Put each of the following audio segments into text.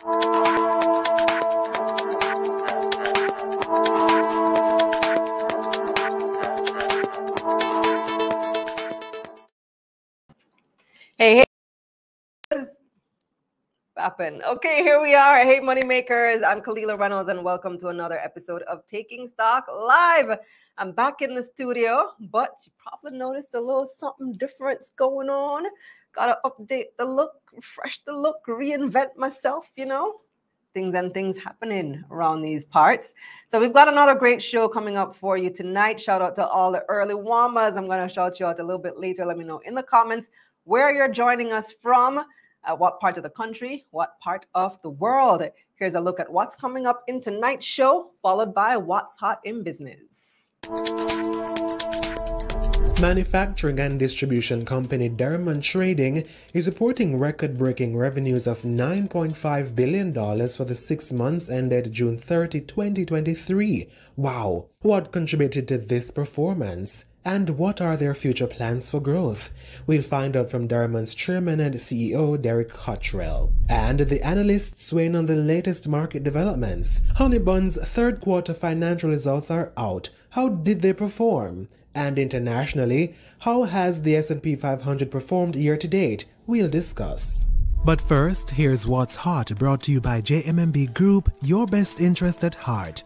Hey, Happen. Okay, here we are. Hey, money makers. I'm Kalilah Reynolds, and welcome to another episode of Taking Stock Live. I'm back in the studio, but you probably noticed a little something different going on. Gotta update the look, refresh the look, reinvent myself, you know? Things and things happening around these parts. So we've got another great show coming up for you tonight. Shout out to all the early warmers. I'm gonna shout you out a little bit later. Let me know in the comments where you're joining us from, uh, what part of the country, what part of the world. Here's a look at what's coming up in tonight's show, followed by what's hot in business. Manufacturing and distribution company Derrimon Trading is reporting record breaking revenues of $9.5 billion for the six months ended June 30, 2023. Wow! What contributed to this performance? And what are their future plans for growth? We'll find out from Derrimon's chairman and CEO Derrick Cotterell. And the analysts weighing on the latest market developments. Honeybun's third quarter financial results are out. How did they perform? And internationally, how has the S&P 500 performed year to date? We'll discuss. But first, here's what's hot brought to you by JMMB Group, your best interest at heart.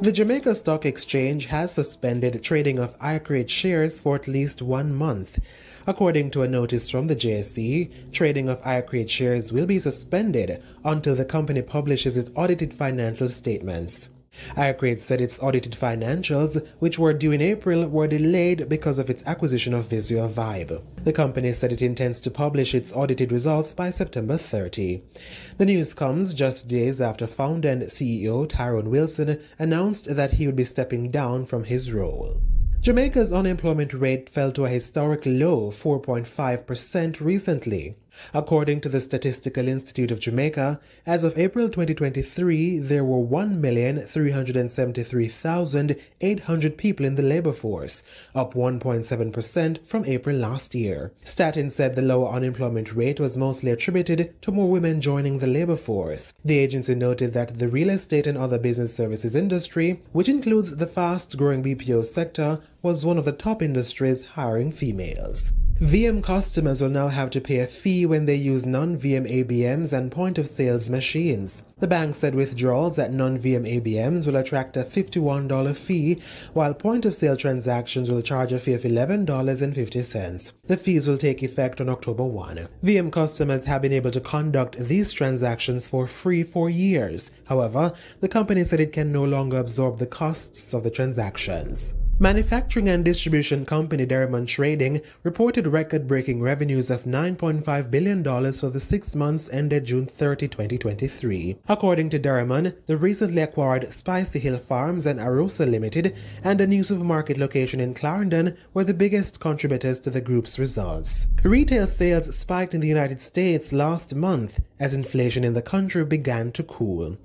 The Jamaica Stock Exchange has suspended trading of iCreate shares for at least one month. According to a notice from the JSE, trading of iCreate shares will be suspended until the company publishes its audited financial statements. iCreate said its audited financials, which were due in April, were delayed because of its acquisition of Visual Vibe. The company said it intends to publish its audited results by September 30. The news comes just days after founder and CEO Tyrone Wilson announced that he would be stepping down from his role. Jamaica's unemployment rate fell to a historic low 4.5% recently. According to the Statistical Institute of Jamaica, as of April 2023, there were 1,373,800 people in the labor force, up 1.7% from April last year. Statin said the lower unemployment rate was mostly attributed to more women joining the labor force. The agency noted that the real estate and other business services industry, which includes the fast growing BPO sector, was one of the top industries hiring females. VM customers will now have to pay a fee when they use non-VM ABMs and point-of-sales machines. The bank said withdrawals at non-VM ABMs will attract a $51 fee, while point-of-sale transactions will charge a fee of $11.50. The fees will take effect on October 1. VM customers have been able to conduct these transactions for free for years. However, the company said it can no longer absorb the costs of the transactions. Manufacturing and distribution company Derrimon Trading reported record-breaking revenues of $9.5 billion for the six months ended June 30, 2023. According to Derrimon, the recently acquired Spicy Hill Farms and Arosa Limited and a new supermarket location in Clarendon were the biggest contributors to the group's results. Retail sales spiked in the United States last month as inflation in the country began to cool.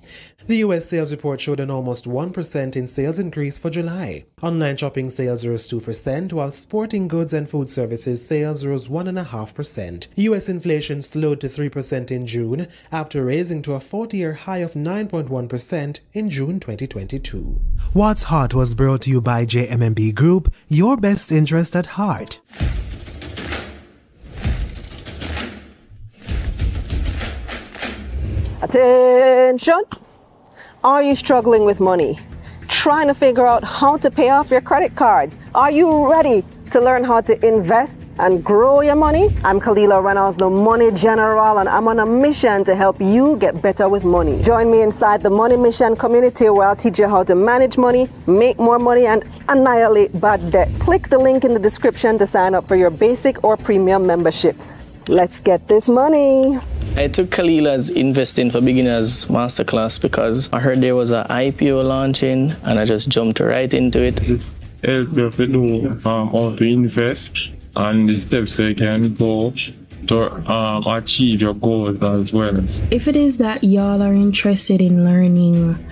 The US sales report showed an almost 1% in sales increase for July. Online shopping sales rose 2%, while sporting goods and food services sales rose 1.5%. US inflation slowed to 3% in June after raising to a 40 year high of 9.1% in June 2022. What's Hot was brought to you by JMMB Group, your best interest at heart. Attention! Are you struggling with money? Trying to figure out how to pay off your credit cards? Are you ready to learn how to invest and grow your money? I'm Kalilah Reynolds, the Money General, and I'm on a mission to help you get better with money. Join me inside the Money Mission community where I'll teach you how to manage money, make more money, and annihilate bad debt. Click the link in the description to sign up for your basic or premium membership. Let's get this money. I took Kalilah's Investing for Beginners masterclass because I heard there was an IPO launching and I just jumped right into it. Help you to know um, how to invest and the steps you can go to um, achieve your goals as well. If it is that y'all are interested in learning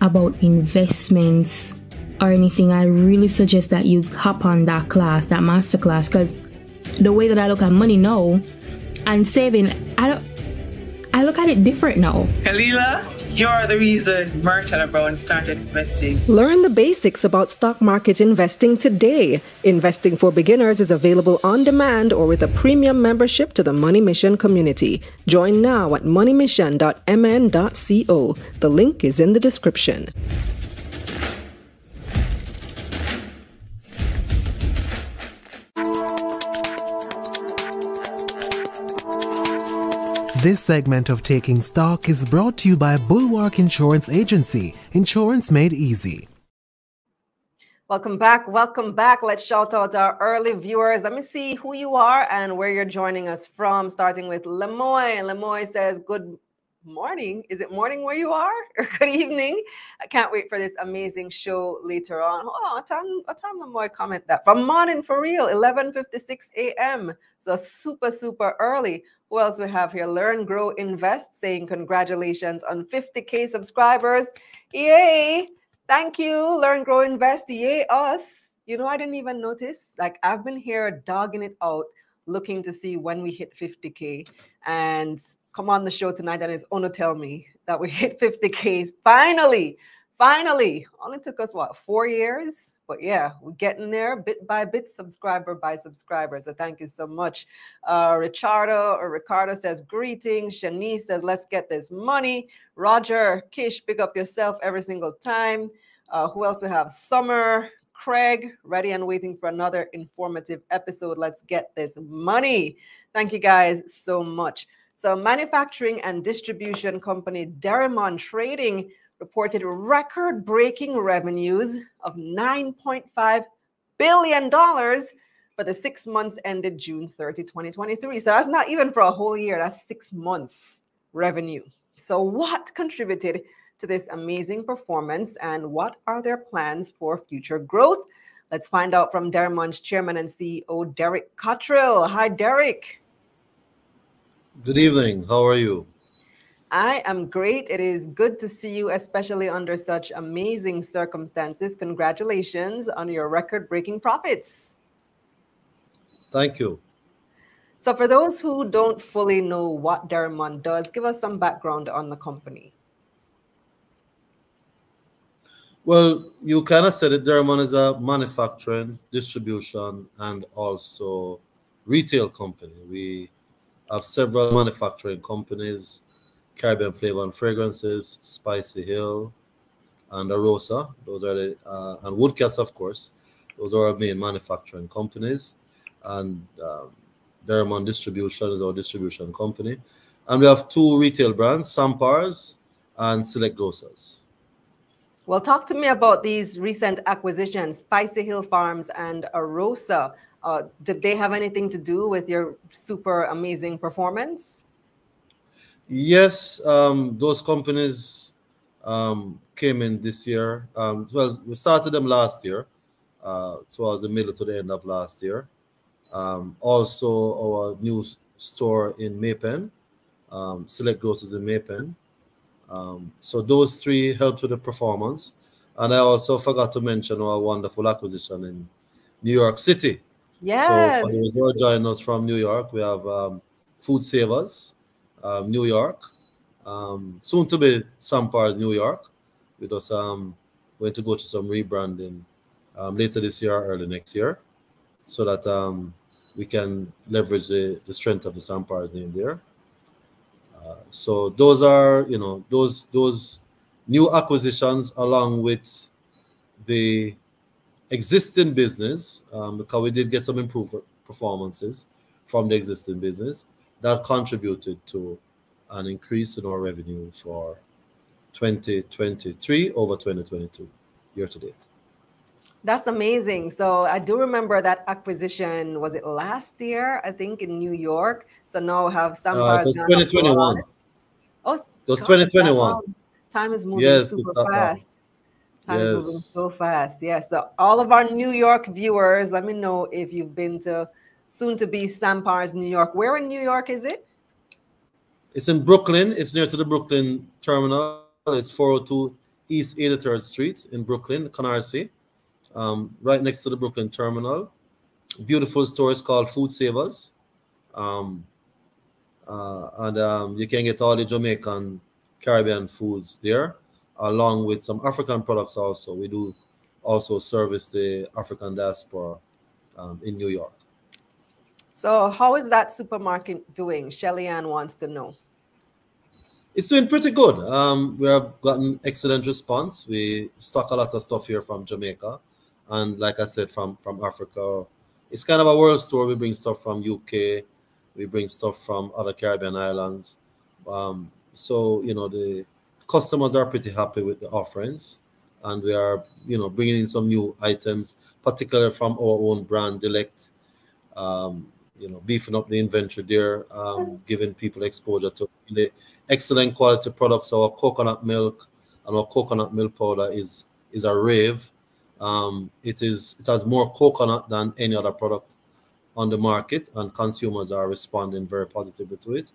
about investments or anything, I really suggest that you hop on that class, that masterclass, because the way that I look at money now and saving I don't. I look at it different now. Kalilah, you're the reason Merchant Brown started investing. Learn the basics about stock market investing today. Investing for Beginners is available on demand or with a premium membership to the Money Mission community. Join now at moneymission.mn.co. The link is in the description. This segment of Taking Stock is brought to you by Bulwark Insurance Agency, insurance made easy. Welcome back. Welcome back. Let's shout out our early viewers. Let me see who you are and where you're joining us from, starting with Lemoy. Lemoy says, Good morning. Is it morning where you are? Or good evening? I can't wait for this amazing show later on. Oh, what time Lemoy comment that? From morning for real, 11.56 a.m. So super, super early. Who else we have here? Learn, Grow, Invest saying congratulations on 50K subscribers. Yay! Thank you. Learn, Grow, Invest. Yay, us. You know, I didn't even notice. Like, I've been here dogging it out, looking to see when we hit 50K. And come on the show tonight, and it's Ono tell me that we hit 50K. Finally, finally. Only took us, what, four years? But yeah, we're getting there bit by bit, subscriber by subscriber. So thank you so much. Uh, Ricardo or Ricardo says greetings. Shanice says let's get this money. Roger Kish, pick up yourself every single time. Uh, who else we have? Summer, Craig, ready and waiting for another informative episode. Let's get this money. Thank you guys so much. So, manufacturing and distribution company Derrimon Trading reported record breaking revenues of $9.5 billion for the six months ended June 30, 2023. So that's not even for a whole year, that's six months revenue. So, what contributed to this amazing performance and what are their plans for future growth? Let's find out from Derrimon's chairman and CEO, Derrick Cotterell. Hi, Derrick. Good evening. How are you? I am great. It is good to see you, especially under such amazing circumstances. Congratulations on your record breaking profits. Thank you. So, for those who don't fully know what Derrimon does, give us some background on the company. Well, you kind of said it. Derrimon is a manufacturing, distribution, and also retail company. We have several manufacturing companies Caribbean Flavor and Fragrances, Spicy Hill, and Arosa. Those are the uh, and Woodcats, of course. Those are our main manufacturing companies, and um, Derrimon Distribution is our distribution company, and we have two retail brands: Sampars and Select Grocers. Well, talk to me about these recent acquisitions, Spicy Hill Farms and Arosa. Uh, did they have anything to do with your super amazing performance? Yes, um, those companies um, came in this year. Um, well, we started them last year, uh, towards the middle to the end of last year. Um, also, our new store in Maypen, um, Select Grocers in Maypen. Um, so those three helped with the performance. And I also forgot to mention our wonderful acquisition in New York City. Yes. So for those who are joining us from New York, we have um, Food Savers, um, New York, um, soon to be Sampars, New York. We just um, going to go to some rebranding um, later this year, early next year, so that um, we can leverage the, the strength of the Sampars name there. Uh, so those are, you know, those those new acquisitions along with the existing business, um, because we did get some improved performances from the existing business that contributed to an increase in our revenue for 2023 over 2022 year to date. That's amazing. So I do remember that acquisition. Was it last year? I think in New York. So now have some. Uh, it was 2021. Oh, it was 2021. Time is moving yes, super fast. Time yes. is moving so fast. Yes. So all of our New York viewers, let me know if you've been to soon to be Sampars, New York. Where in New York is it? It's in Brooklyn. It's near to the Brooklyn terminal. It's 402 East 83rd Street in Brooklyn, Canarsie, um, right next to the Brooklyn terminal. Beautiful store. It's called Food Savers. Um, uh, and um, you can get all the Jamaican Caribbean foods there, along with some African products. Also, we do also service the African diaspora um, in New York. So, how is that supermarket doing? Shelly Ann wants to know. It's doing pretty good. Um, we have gotten excellent response. We stock a lot of stuff here from Jamaica, and like I said, from from Africa. It's kind of a world store. We bring stuff from UK, we bring stuff from other Caribbean islands. Um, so you know the customers are pretty happy with the offerings, and we are you know bringing in some new items, particularly from our own brand, Delect. Um, you know, beefing up the inventory there, um, giving people exposure to really excellent quality products. Our coconut milk and our coconut milk powder is is a rave. Um, it is it has more coconut than any other product on the market, and consumers are responding very positively to it.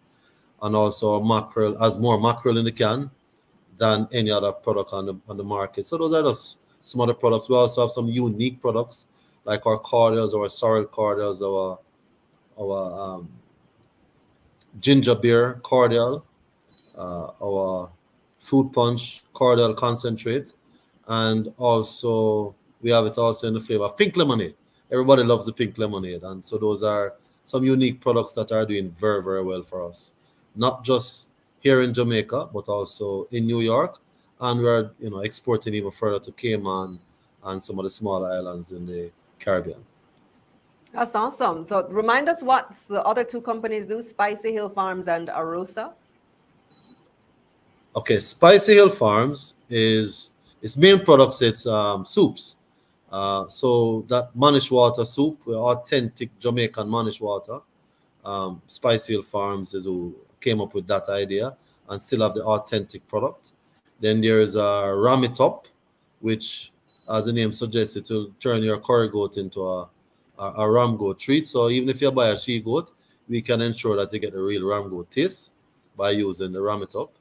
And also, mackerel has more mackerel in the can than any other product on the on the market. So those are just some other products. We also have some unique products like our cordials, our sorrel cordials, our our um, ginger beer cordial, uh, our fruit punch cordial concentrate, and also we have it also in the flavor of pink lemonade. Everybody loves the pink lemonade, and so those are some unique products that are doing very very well for us, not just here in Jamaica but also in New York, and we're you know exporting even further to Cayman and some of the smaller islands in the Caribbean. That's awesome. So remind us what the other two companies do, Spicy Hill Farms and Arosa. Okay, Spicy Hill Farms is its main products, it's um, soups. Uh, so that mannish water soup, authentic Jamaican mannish water. Um, Spicy Hill Farms is who came up with that idea and still have the authentic product. Then there is a Ram It Up, which, as the name suggests, it will turn your curry goat into a a, a ram goat treat. So even if you buy a she goat, we can ensure that you get the real ram goat taste by using the ram it up.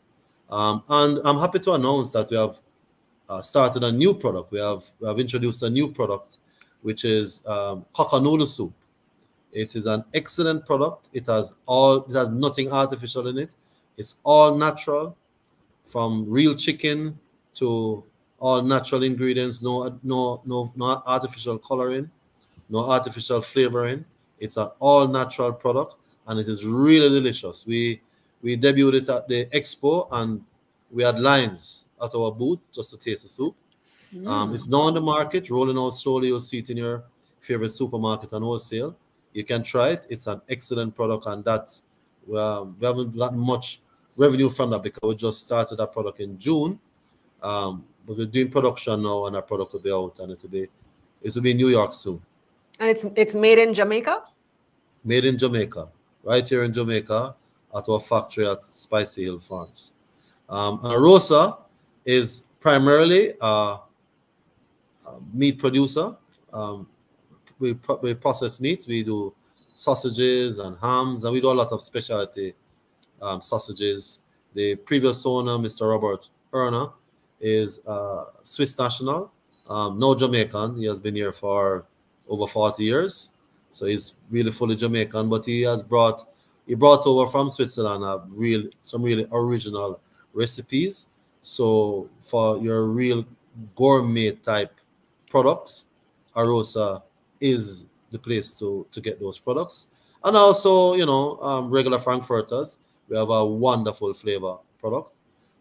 Um, and I'm happy to announce that we have uh, started a new product. We have we have introduced a new product, which is um, soup. It is an excellent product. It has all it has nothing artificial in it. It's all natural, from real chicken to all natural ingredients. No no no no artificial coloring no artificial flavoring. It's an all natural product and it is really delicious. We we debuted it at the expo and we had lines at our booth just to taste the soup. Mm. Um, it's now on the market, rolling out slowly. You'll see it in your favorite supermarket and wholesale. You can try it. It's an excellent product, and that um, we haven't gotten much revenue from that because we just started that product in June. Um, but we're doing production now, and our product will be out, and it will be it will be in New York soon. And it's it's made in Jamaica? Made in Jamaica, right here in Jamaica at our factory at Spicy Hill Farms. Um, and Rosa is primarily a, meat producer. Um, we, we process meats. We do sausages and hams, and we do a lot of specialty um, sausages. The previous owner, Mr. Robert Erner, is Swiss national, um, no Jamaican. He has been here for over 40 years. So he's really fully Jamaican, but he has brought he brought over from Switzerland a real some really original recipes. So for your real gourmet type products, Arosa is the place to to get those products. And also, you know, um, regular Frankfurters, we have a wonderful flavor product.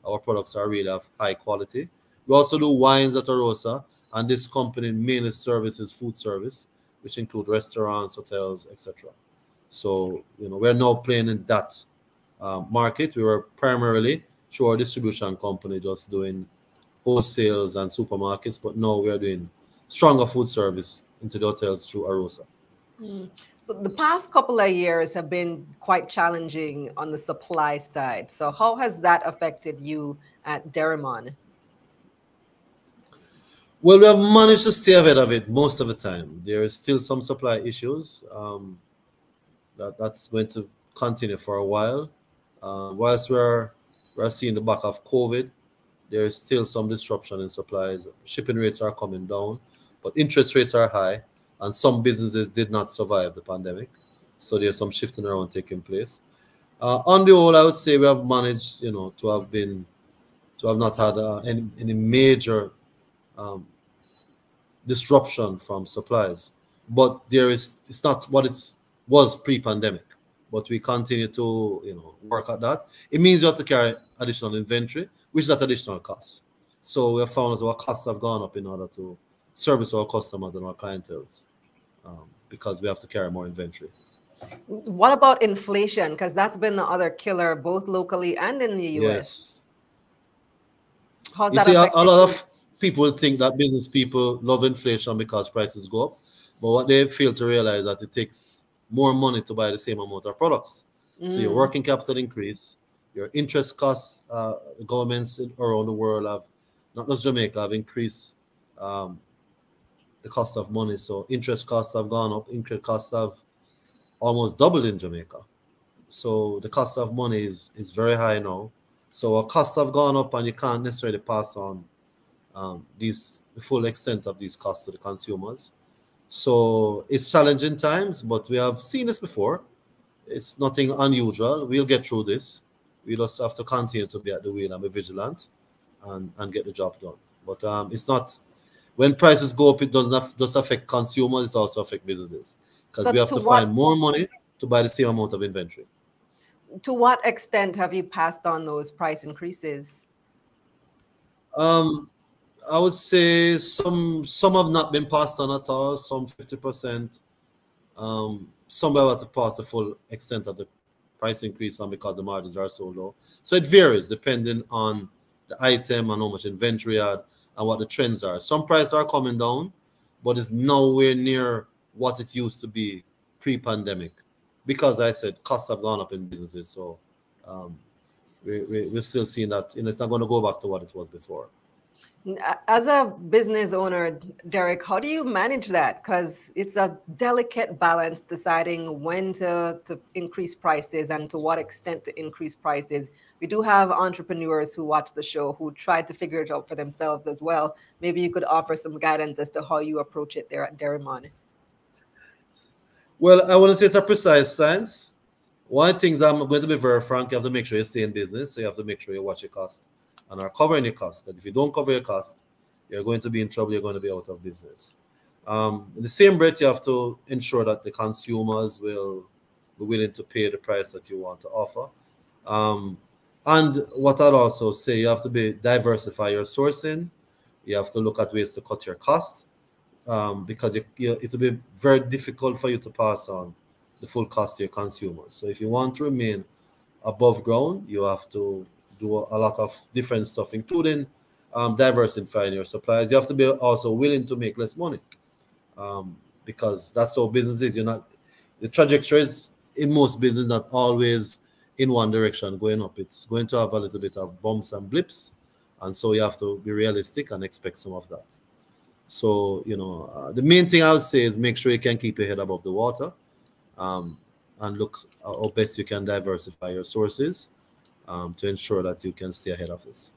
Our products are really of high quality. We also do wines at Arosa, and this company mainly services food service, which include restaurants, hotels, etc. So you know we're now playing in that uh, market. We were primarily through our distribution company, just doing wholesales and supermarkets, but now we're doing stronger food service into the hotels through Arosa. Mm. So the past couple of years have been quite challenging on the supply side. So how has that affected you at Derrimon? Well, we have managed to stay ahead of it most of the time. There is still some supply issues. Um, that, that's going to continue for a while. Uh, whilst we're we're seeing the back of COVID, there is still some disruption in supplies. Shipping rates are coming down, but interest rates are high, and some businesses did not survive the pandemic. So there's some shifting around taking place. Uh, on the whole, I would say we have managed, you know, to have been, to have not had uh, any, any major um, disruption from supplies. But there is, it's not what it was pre-pandemic. But we continue to, you know, work at that. It means you have to carry additional inventory, which is at additional cost. So we have found that our costs have gone up in order to service our customers and our clientele um, because we have to carry more inventory. What about inflation? Because that's been the other killer, both locally and in the US. Yes. How's you that see, a, a lot of people think that business people love inflation because prices go up, but what they fail to realize that it takes more money to buy the same amount of products. So your Mm. working capital increase, your interest costs. Uh, the governments around the world have, not just Jamaica, have increased um, the cost of money. So interest costs have gone up. Interest costs have almost doubled in Jamaica. So the cost of money is is very high now. So our costs have gone up, and you can't necessarily pass on um, these the full extent of these costs to the consumers. So it's challenging times, but we have seen this before. It's nothing unusual. We'll get through this. We just have to continue to be at the wheel and be vigilant and, and get the job done. But um, it's not when prices go up, it doesn't have, just affect consumers, it also affects businesses because So we have to to what- find more money to buy the same amount of inventory. To what extent have you passed on those price increases? Um, I would say some some have not been passed on at all. Some fifty percent. Um, some have pass the full extent of the price increase on because the margins are so low. So it varies depending on the item and how much inventory had and what the trends are. Some prices are coming down, but it's nowhere near what it used to be pre-pandemic. Because I said costs have gone up in businesses, so um, we, we, we're still seeing that. Know, it's not going to go back to what it was before. As a business owner, Derrick, how do you manage that? Because it's a delicate balance deciding when to, to increase prices and to what extent to increase prices. We do have entrepreneurs who watch the show who try to figure it out for themselves as well. Maybe you could offer some guidance as to how you approach it there at Derrimon. Well, I want to say it's a precise science. One thing I'm going to be very frank, you have to make sure you stay in business. So you have to make sure you watch your costs and are covering your costs. Because if you don't cover your costs, you're going to be in trouble, you're going to be out of business. Um, in the same breath, you have to ensure that the consumers will be willing to pay the price that you want to offer. Um, and what I'd also say, you have to be diversify your sourcing. You have to look at ways to cut your costs um, because it, you, it'll be very difficult for you to pass on the full cost to your consumers. So if you want to remain above ground, you have to do a lot of different stuff, including um, diversifying your suppliers. You have to be also willing to make less money um, because that's how business is. You're not the trajectory is in most business not always in one direction going up. It's going to have a little bit of bumps and blips, and so you have to be realistic and expect some of that. So you know, uh, the main thing I would say is make sure you can keep your head above the water, um, and look how best you can diversify your sources um, to ensure that you can stay ahead of this.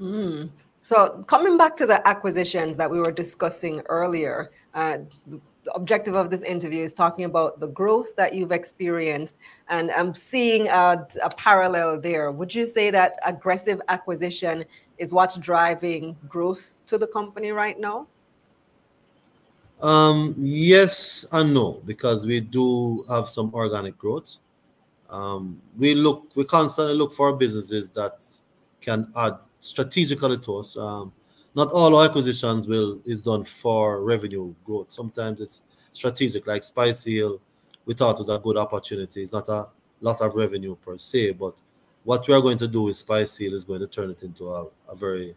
Mm. So coming back to the acquisitions that we were discussing earlier, uh, the objective of this interview is talking about the growth that you've experienced, and I'm seeing a, a parallel there. Would you say that aggressive acquisition is what's driving growth to the company right now? Um, yes and no, because we do have some organic growth. Um, we look, we constantly look for businesses that can add strategically to us. Um, not all our acquisitions will is done for revenue growth. Sometimes it's strategic, like Spice Hill. We thought was a good opportunity. It's not a lot of revenue per se, but what we are going to do with Spice Hill is going to turn it into a, a very,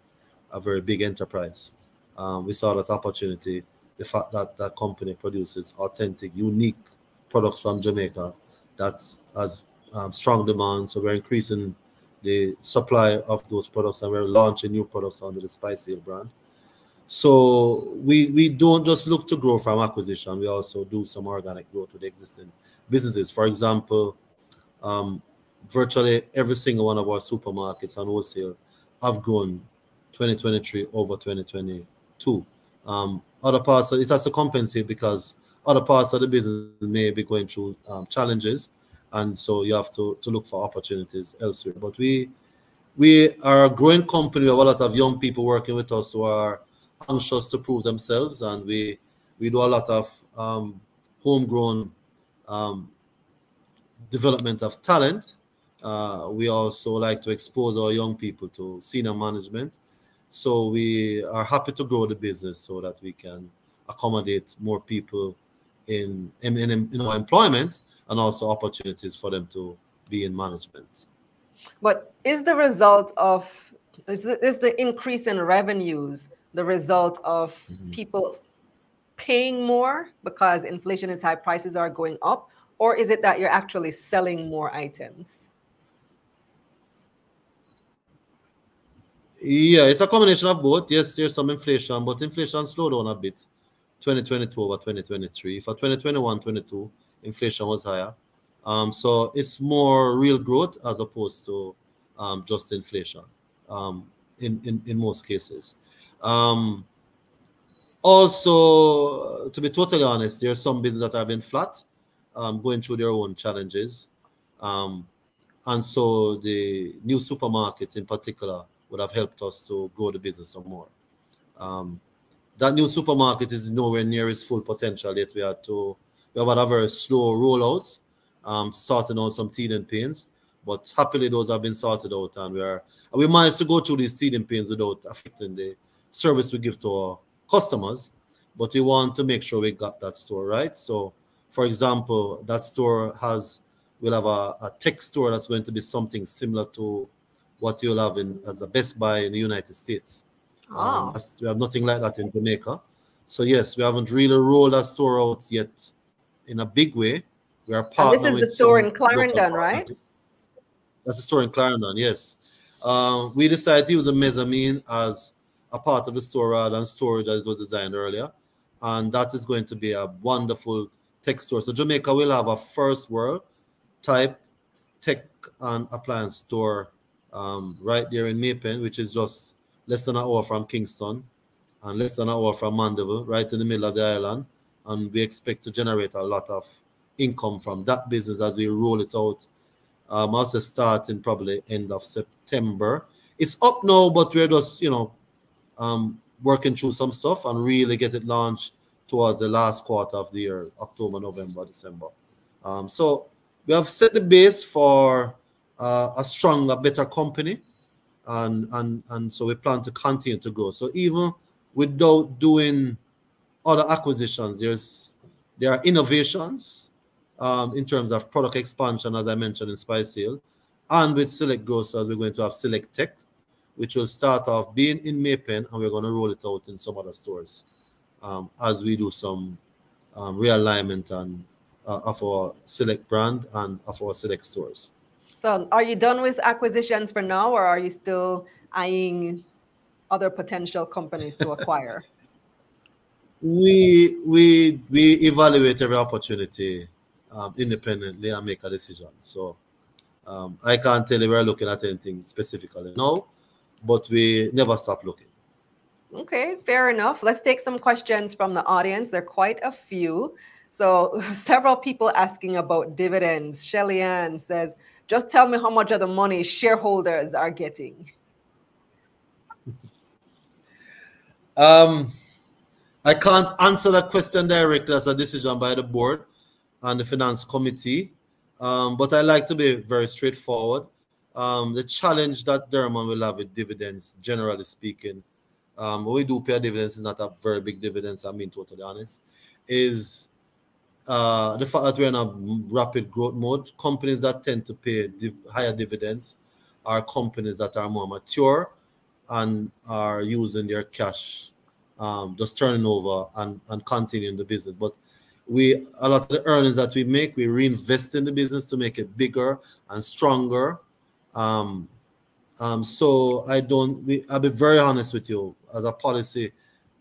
a very big enterprise. Um, we saw that opportunity. The fact that that company produces authentic, unique products from Jamaica that has um, strong demand. So we're increasing the supply of those products and we're launching new products under the Spice Hill brand. So we we don't just look to grow from acquisition. We also do some organic growth with existing businesses. For example, um, virtually every single one of our supermarkets and wholesale have grown 2023 over 2022. Um, other parts it has to compensate because other parts of the business may be going through um, challenges and so you have to to look for opportunities elsewhere. But we we are a growing company. We have a lot of young people working with us who are anxious to prove themselves, and we we do a lot of um, homegrown um, development of talent. Uh, we also like to expose our young people to senior management. So we are happy to grow the business so that we can accommodate more people in, in, in you know, employment and also opportunities for them to be in management. But is the result of is the, is the increase in revenues the result of mm-hmm. people paying more because inflation is high, prices are going up, or is it that you're actually selling more items? Yeah, it's a combination of both. Yes, there's some inflation, but inflation slowed down a bit 2022 over 2023. For 2021 22, inflation was higher. Um, so it's more real growth as opposed to um, just inflation um, in, in, in most cases. Um, also, to be totally honest, there are some businesses that have been flat, um, going through their own challenges. And so the new supermarket in particular would have helped us to grow the business some more. Um, that new supermarket is nowhere near its full potential yet. We had to we have had a very slow rollout, um, sorting out some teething pains, but happily those have been sorted out, and we are we managed to go through these teething pains without affecting the service we give to our customers. But we want to make sure we got that store right. So, for example, that store has we'll have a, a tech store that's going to be something similar to what you'll have in as a Best Buy in the United States. Oh. Um, we have nothing like that in Jamaica. So yes, we haven't really rolled that store out yet in a big way. We are partnering. this is the store in Clarendon, right? That's the store in Clarendon. Yes. Um, we decided to use a mezzanine as a part of the store rather than storage as was designed earlier, and that is going to be a wonderful tech store. So Jamaica will have a first world type tech and appliance store um, right there in May which is just less than an hour from Kingston and less than an hour from Mandeville, right in the middle of the island. And we expect to generate a lot of income from that business as we roll it out. Um, also starting probably end of September. It's up now, but we're just, you know, um, working through some stuff and really get it launched towards the last quarter of the year, October, November, December. Um, so we have set the base for uh, a stronger, better company, and and and so we plan to continue to grow. So even without doing other acquisitions, there's there are innovations um, in terms of product expansion, as I mentioned in Spice Hill, and with Select Grocers, we're going to have Select Tech, which will start off being in May Pen, and we're going to roll it out in some other stores um, as we do some um, realignment and uh, of our Select brand and of our Select stores. So are you done with acquisitions for now, or are you still eyeing other potential companies to acquire? we we we evaluate every opportunity um, independently and make a decision. So um, I can't tell you we're looking at anything specifically now, but we never stop looking. Okay, fair enough. Let's take some questions from the audience. There are quite a few. So several people asking about dividends. Shelly Ann says, just tell me how much of the money shareholders are getting. Um, I can't answer that question directly as a decision by the board and the finance committee, um, but I like to be very straightforward. Um, the challenge that Derrimon will have with dividends, generally speaking, um, we do pay dividends, is not a very big dividends, I'm being totally honest, is uh, the fact that we're in a rapid growth mode, companies that tend to pay div higher dividends are companies that are more mature and are using their cash, um, just turning over and, and continuing the business. But we a lot of the earnings that we make, we reinvest in the business to make it bigger and stronger. Um, um, so I don't. We, I'll be very honest with you. As a policy,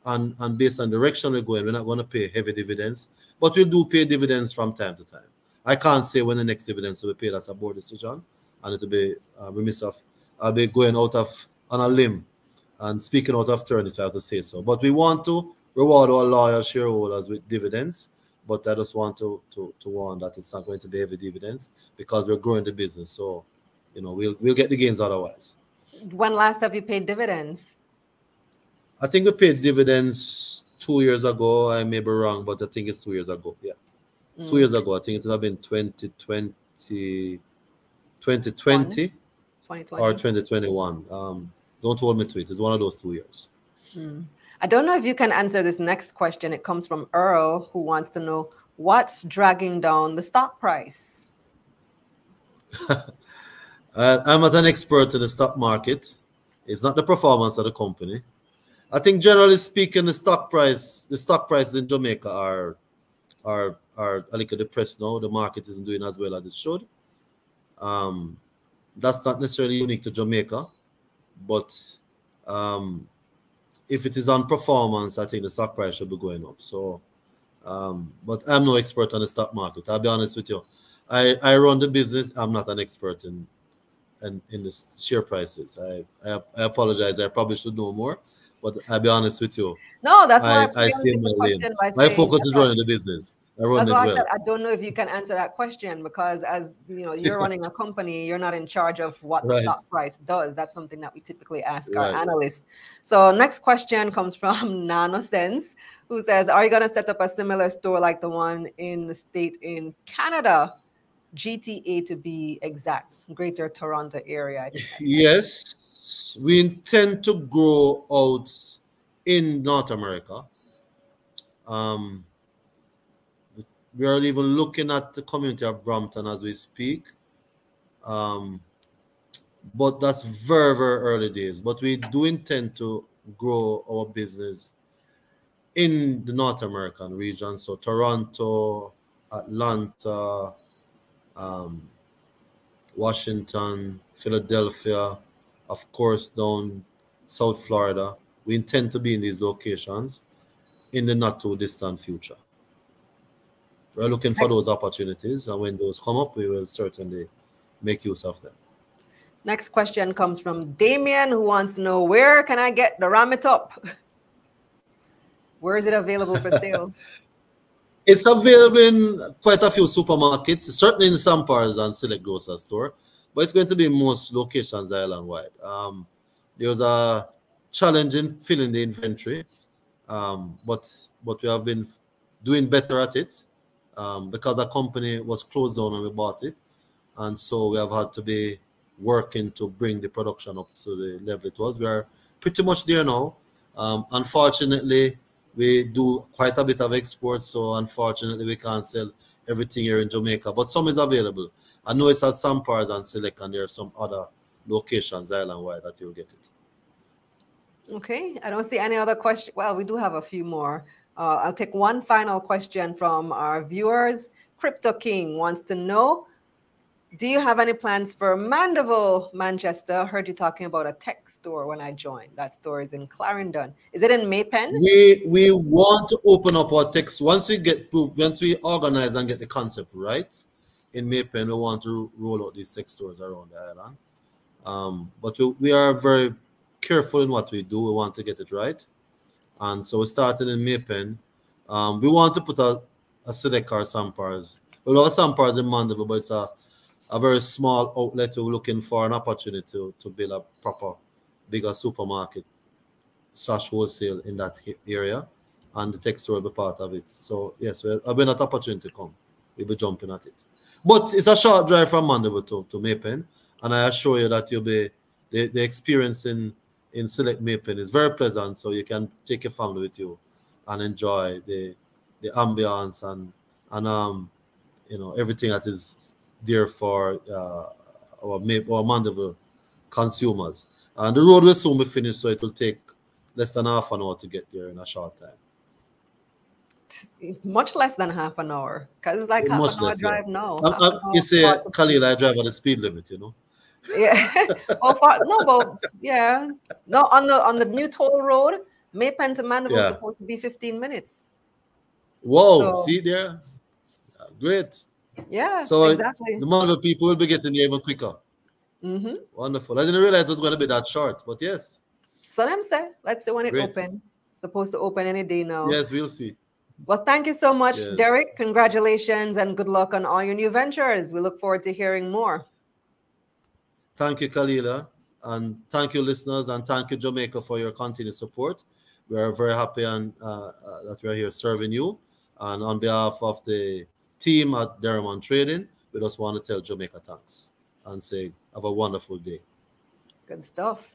and, and based on direction we're going, we're not going to pay heavy dividends, but we do pay dividends from time to time. I can't say when the next dividends will be paid. That's a board decision, and it'll be uh, remiss of I'll be going out of on a limb and speaking out of turn if I have to say so. But we want to reward our loyal shareholders with dividends But I just want to, to, to warn that it's not going to be heavy dividends because we're growing the business. So, you know, we'll we'll get the gains otherwise. When last have you paid dividends? I think we paid dividends two years ago. I may be wrong, but I think it's two years ago. Yeah. Mm. Two years ago. I think it would have been 2020, 2020 or 2021. Um, don't hold me to it. It's one of those two years. Mm. I don't know if you can answer this next question. It comes from Earl, who wants to know what's dragging down the stock price. uh, I'm not an expert in the stock market. It's not the performance of the company. I think generally speaking, the stock price, the stock prices in Jamaica are are are a little depressed now. The market isn't doing as well as it should. Um, that's not necessarily unique to Jamaica, but um, if it is on performance, I think the stock price should be going up. So, um, but I'm no expert on the stock market. I'll be honest with you. I, I run the business. I'm not an expert in in, in the share prices. I, I I apologize. I probably should know more. But I'll be honest with you. No, that's why I, I stay in my lane. My focus is running the business. I run it well. I, I don't know if you can answer that question because as you know, you're running a company, you're not in charge of what right. the stock price does. That's something that we typically ask right. our analysts. So next question comes from Nanosense, who says, Are you gonna set up a similar store like the one in the state in Canada? GTA to be exact, Greater Toronto area. Yes, we intend to grow out in North America. Um, we are even looking at the community of Brampton as we speak. Um, but that's very, very early days. But we do intend to grow our business in the North American region. So Toronto, Atlanta, um, Washington, Philadelphia, of course, down South Florida. We intend to be in these locations in the not too distant future. We're looking for those opportunities, and when those come up, we will certainly make use of them. Next question comes from Damien, who wants to know where can I get the Ram It Up? Where is it available for sale? it's available in quite a few supermarkets, certainly in some parts and select grocery store but it's going to be most locations island wide. Um, there was a challenge in filling the inventory, um, but but we have been doing better at it um, because the company was closed down when we bought it, and so we have had to be working to bring the production up to the level it was. We are pretty much there now. Um, unfortunately, we do quite a bit of exports, so unfortunately we can't sell everything here in Jamaica, but some is available. I know it's at some parts and select, and there are some other locations island wide that you'll get it. Okay, I don't see any other question. Well, we do have a few more. Uh, I'll take one final question from our viewers. Crypto King wants to know Do you have any plans for Mandeville, Manchester? I heard you talking about a tech store when I joined. That store is in Clarendon. Is it in Maypen? We we want to open up our tech once we get once we organize and get the concept right in Maypen, we want to roll out these tech stores around the island. Um, but we, we are very careful in what we do. We want to get it right. And so we started in Maypen. Um, we want to put a, a select car Sampars. We have Sampars in Mandeville, but it's a, a very small outlet. We're looking for an opportunity to, to build a proper, bigger supermarket slash wholesale in that area. And the tech store will be part of it. So, yes, when that opportunity come, we'll be jumping at it. But it's a short drive from Mandeville to, to Maypen, and I assure you that you'll be the, the experience in, in Select Maypen is very pleasant, so you can take your family with you and enjoy the the ambience and and um you know everything that is there for uh, our our Mandeville consumers. And the road will soon be finished, so it will take less than half an hour to get there in a short time much less than half an hour because it's like half an hour drive yeah. now. You say, Khalil, I drive at the speed limit, you know. Yeah. well, for, no, but yeah, no on the on the new toll road, Maypen to Mandeville yeah. supposed to be 15 minutes. Whoa! So, see there, great. Yeah. So exactly. the Mandeville people will be getting there even quicker. Mm-hmm. Wonderful. I didn't realize it was going to be that short, but yes. So let me say, let's see when it opens. Supposed to open any day now. Yes, we'll see. Well, thank you so much, Yes. Derrick. Congratulations and good luck on all your new ventures. We look forward to hearing more. Thank you, Kalilah. And thank you, listeners. And thank you, Jamaica, for your continued support. We are very happy and uh, uh, that we are here serving you. And on behalf of the team at Derrimon Trading, we just want to tell Jamaica thanks and say, have a wonderful day. Good stuff.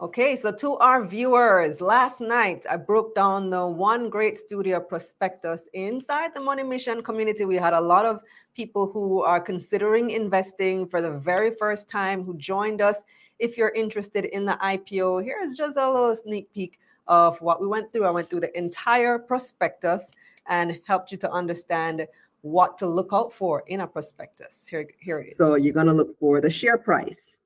Okay, so to our viewers, last night I broke down the one great studio prospectus inside the Money Mission community. We had a lot of people who are considering investing for the very first time who joined us. If you're interested in the IPO, here's just a little sneak peek of what we went through. I went through the entire prospectus and helped you to understand what to look out for in a prospectus. Here, here it is. So you're going to look for the share price.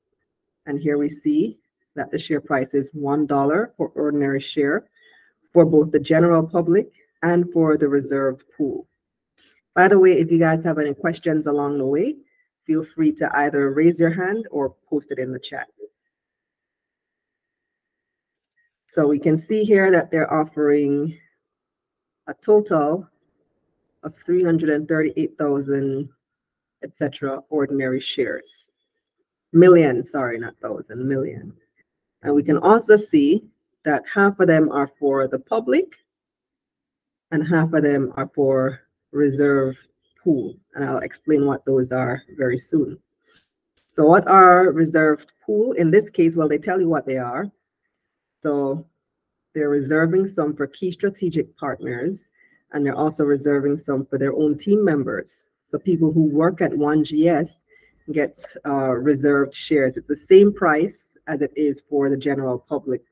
And here we see that the share price is $1 for ordinary share for both the general public and for the reserved pool. By the way, if you guys have any questions along the way, feel free to either raise your hand or post it in the chat. So we can see here that they're offering a total of 338,000, etc., ordinary shares. Million, sorry, not thousand, million. And we can also see that half of them are for the public and half of them are for reserve pool. And I'll explain what those are very soon. So what are reserved pool? In this case, well, they tell you what they are. So they're reserving some for key strategic partners, and they're also reserving some for their own team members. So people who work at 1GS get uh, reserved shares. It's the same price as it is for the general public.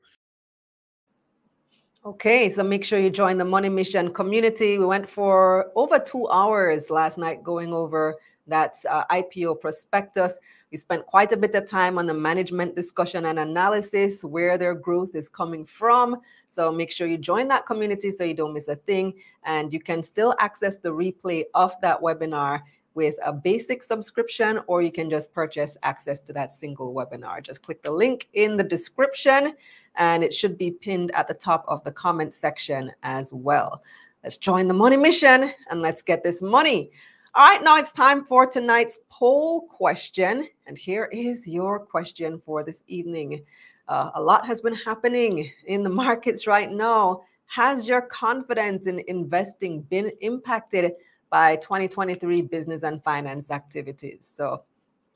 Okay, so make sure you join the Money Mission community. We went for over two hours last night going over that uh, IPO prospectus. We spent quite a bit of time on the management discussion and analysis, where their growth is coming from. So make sure you join that community so you don't miss a thing. And you can still access the replay of that webinar with a basic subscription, or you can just purchase access to that single webinar. Just click the link in the description, and it should be pinned at the top of the comment section as well. Let's join the money mission and let's get this money. All right, now it's time for tonight's poll question. And here is your question for this evening. Uh, a lot has been happening in the markets right now. Has your confidence in investing been impacted by 2023 business and finance activities? So,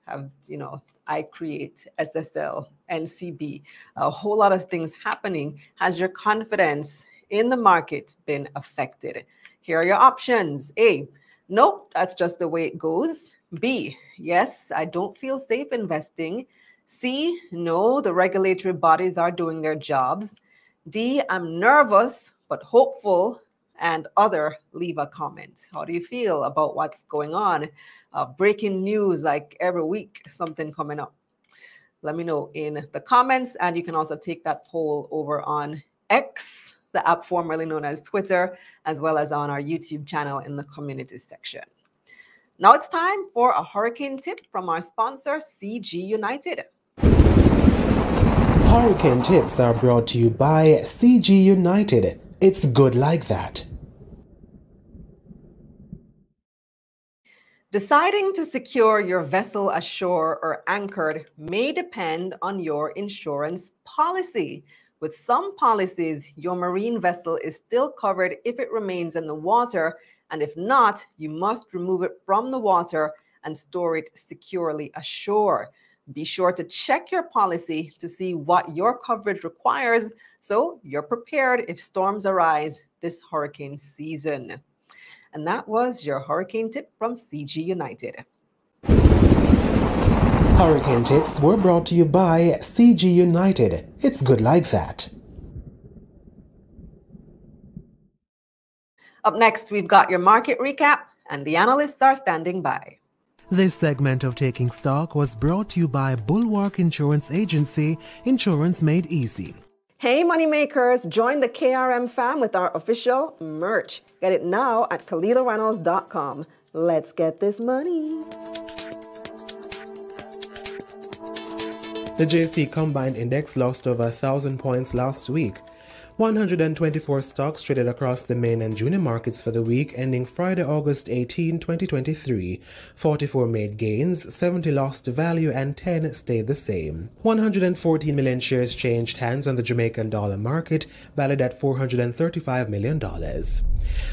have you know, iCreate SSL, NCB, a whole lot of things happening. Has your confidence in the market been affected? Here are your options. A, Nope, that's just the way it goes. B, yes, I don't feel safe investing. C, no, the regulatory bodies are doing their jobs. D, I'm nervous but hopeful. And other, leave a comment. How do you feel about what's going on? Uh, breaking news like every week, something coming up. Let me know in the comments. And you can also take that poll over on X the app formerly known as Twitter, as well as on our YouTube channel in the community section. Now it's time for a hurricane tip from our sponsor, CG United. Hurricane tips are brought to you by CG United. It's good like that. Deciding to secure your vessel ashore or anchored may depend on your insurance policy. With some policies, your marine vessel is still covered if it remains in the water, and if not, you must remove it from the water and store it securely ashore. Be sure to check your policy to see what your coverage requires so you're prepared if storms arise this hurricane season. And that was your hurricane tip from CG United. Hurricane tips were brought to you by CG United. It's good like that. Up next, we've got your market recap, and the analysts are standing by. This segment of Taking Stock was brought to you by Bulwark Insurance Agency, Insurance Made Easy. Hey, moneymakers, join the KRM fam with our official merch. Get it now at KalilahReynolds.com. Let's get this money. The JSE Combined Index lost over 1,000 points last week. 124 stocks traded across the main and junior markets for the week ending Friday, August 18, 2023. 44 made gains, 70 lost value, and 10 stayed the same. 114 million shares changed hands on the Jamaican dollar market, valued at $435 million.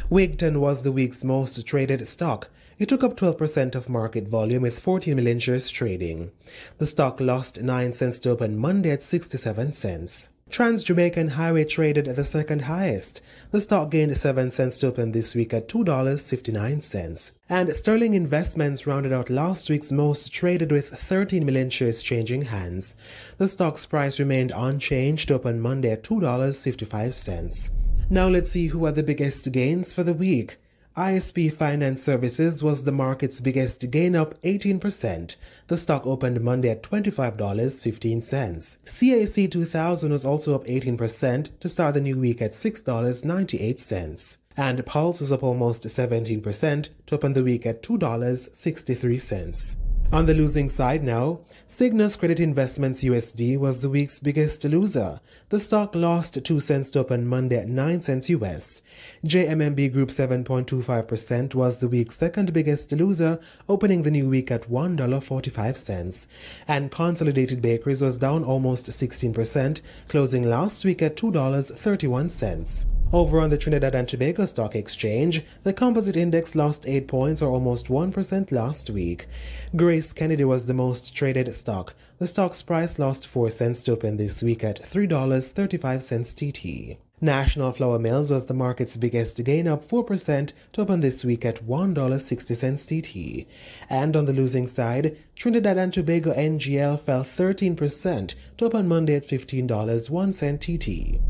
Wigton was the week's most traded stock. It took up 12% of market volume with 14 million shares trading. The stock lost 9 cents to open Monday at 67 cents. Trans Jamaican Highway traded at the second highest. The stock gained 7 cents to open this week at $2.59. And Sterling Investments rounded out last week's most traded with 13 million shares changing hands. The stock's price remained unchanged to open Monday at $2.55. Now let's see who are the biggest gains for the week. ISP Finance Services was the market's biggest gain up 18%. The stock opened Monday at $25.15. CAC 2000 was also up 18% to start the new week at $6.98. And Pulse was up almost 17% to open the week at $2.63. On the losing side now, Sygnus Credit Investments USD was the week's biggest loser. The stock lost 2 cents to open Monday at 9 cents US. JMMB Group 7.25% was the week's second biggest loser, opening the new week at $1.45. And Consolidated Bakeries was down almost 16%, closing last week at $2.31. Over on the Trinidad and Tobago Stock Exchange, the composite index lost 8 points or almost 1% last week. Grace Kennedy was the most traded stock. The stock's price lost 4 cents to open this week at $3.35 TT. National Flour Mills was the market's biggest gain, up 4% to open this week at $1.60 TT. And on the losing side, Trinidad and Tobago NGL fell 13% to open Monday at $15.01 TT.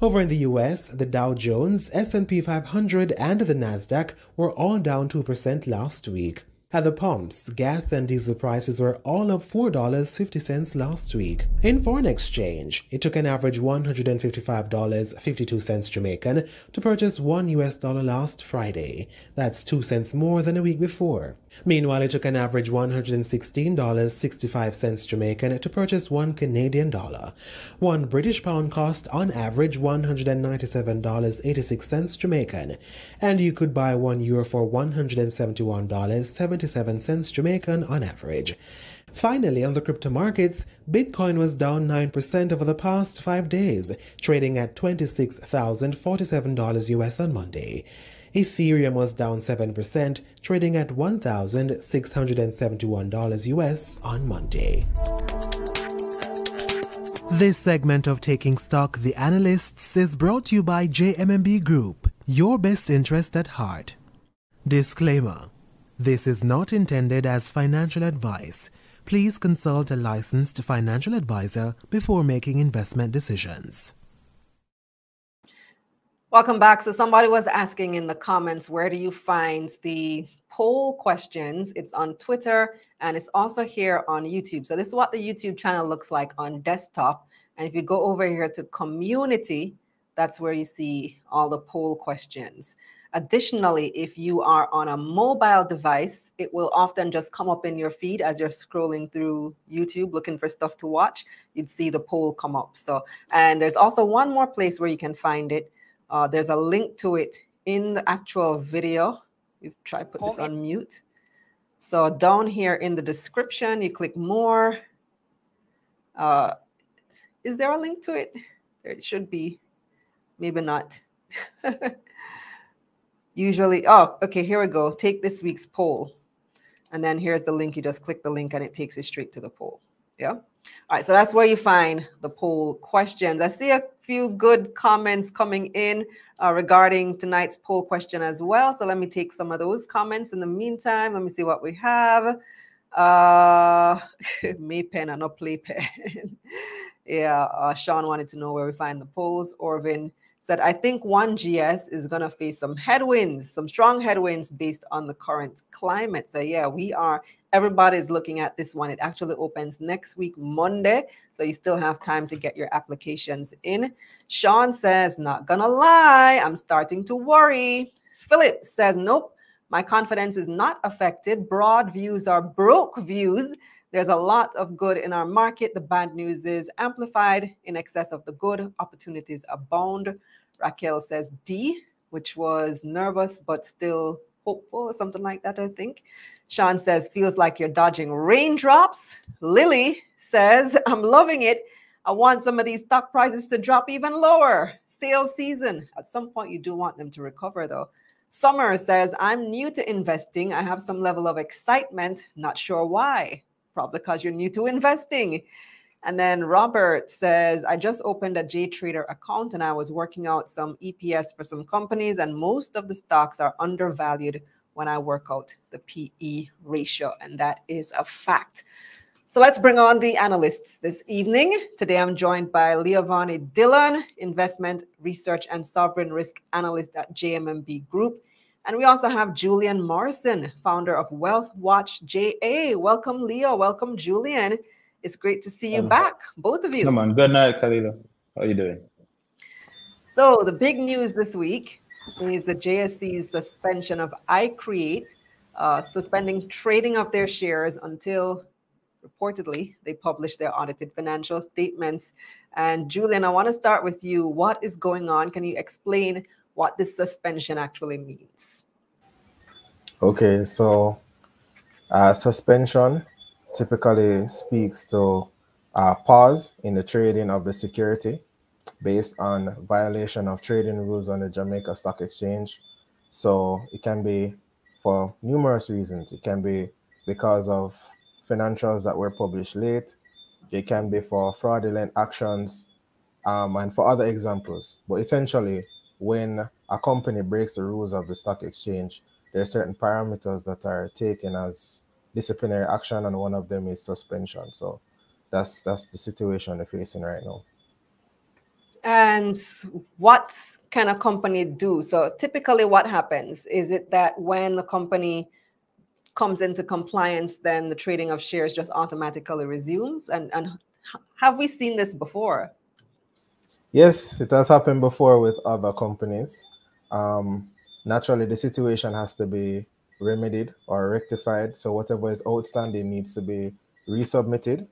Over in the US, the Dow Jones, S&P 500 and the Nasdaq were all down 2% last week. At the pumps, gas and diesel prices were all up $4.50 last week. In foreign exchange, it took an average $155.52 Jamaican to purchase 1 US dollar last Friday. That's 2 cents more than a week before. Meanwhile, it took an average $116.65 Jamaican to purchase 1 Canadian dollar. 1 British pound cost on average $197.86 Jamaican, and you could buy 1 euro for $171.77 Jamaican on average. Finally, on the crypto markets, Bitcoin was down 9% over the past 5 days, trading at $26,047 US on Monday. Ethereum was down 7%, trading at $1,671 US on Monday. This segment of Taking Stock The Analysts is brought to you by JMMB Group, your best interest at heart. Disclaimer This is not intended as financial advice. Please consult a licensed financial advisor before making investment decisions. Welcome back. So somebody was asking in the comments, where do you find the poll questions? It's on Twitter and it's also here on YouTube. So this is what the YouTube channel looks like on desktop. And if you go over here to community, that's where you see all the poll questions. Additionally, if you are on a mobile device, it will often just come up in your feed as you're scrolling through YouTube looking for stuff to watch. You'd see the poll come up. So, and there's also one more place where you can find it uh, there's a link to it in the actual video. You try to put this on mute. So down here in the description, you click more. Uh, is there a link to it? There it should be. Maybe not. Usually, oh, okay, here we go. Take this week's poll. And then here's the link. You just click the link and it takes you straight to the poll. Yeah. All right, so that's where you find the poll questions. I see a few good comments coming in uh, regarding tonight's poll question as well. So let me take some of those comments in the meantime. Let me see what we have. Uh, pen and not playpen. yeah, uh, Sean wanted to know where we find the polls. Orvin said, I think 1GS is going to face some headwinds, some strong headwinds based on the current climate. So, yeah, we are, everybody's looking at this one. It actually opens next week, Monday. So, you still have time to get your applications in. Sean says, not to lie, I'm starting to worry. Philip says, nope. My confidence is not affected. Broad views are broke views. There's a lot of good in our market. The bad news is amplified in excess of the good. Opportunities abound. Raquel says D, which was nervous but still hopeful or something like that, I think. Sean says, feels like you're dodging raindrops. Lily says, I'm loving it. I want some of these stock prices to drop even lower. Sales season. At some point, you do want them to recover, though. Summer says, I'm new to investing. I have some level of excitement. Not sure why. Probably because you're new to investing. And then Robert says, I just opened a JTrader account and I was working out some EPS for some companies, and most of the stocks are undervalued when I work out the PE ratio. And that is a fact. So let's bring on the analysts this evening. Today I'm joined by Leovani Dillon, investment research and sovereign risk analyst at JMMB Group. And we also have Julian Morrison, founder of Wealth Watch JA. Welcome, Leo. Welcome, Julian. It's great to see you um, back, both of you. Come on. Good night, Kalilah. How are you doing? So the big news this week is the JSE's suspension of iCreate, uh, suspending trading of their shares until reportedly they publish their audited financial statements. And Julian, I want to start with you. What is going on? Can you explain what this suspension actually means? Okay, so uh, suspension typically speaks to a pause in the trading of the security based on violation of trading rules on the Jamaica Stock Exchange. So it can be for numerous reasons. It can be because of financials that were published late. It can be for fraudulent actions um, and for other examples. But essentially, when a company breaks the rules of the stock exchange, there are certain parameters that are taken as disciplinary action, and one of them is suspension. So that's that's the situation they're facing right now. And what can a company do? So typically, what happens is it that when a company comes into compliance, then the trading of shares just automatically resumes. And and have we seen this before? Yes, it has happened before with other companies. Um, naturally, the situation has to be remedied or rectified. So whatever is outstanding needs to be resubmitted,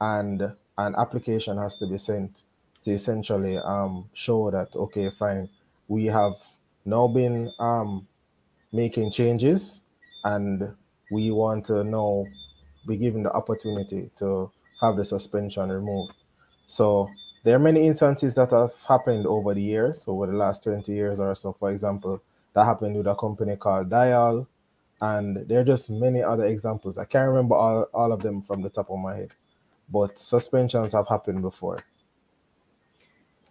and an application has to be sent to essentially um, show that okay, fine, we have now been um, making changes, and we want to now be given the opportunity to have the suspension removed. So there are many instances that have happened over the years, over the last 20 years or so. For example, that happened with a company called Dial, and there are just many other examples. I can't remember all, all of them from the top of my head, but suspensions have happened before.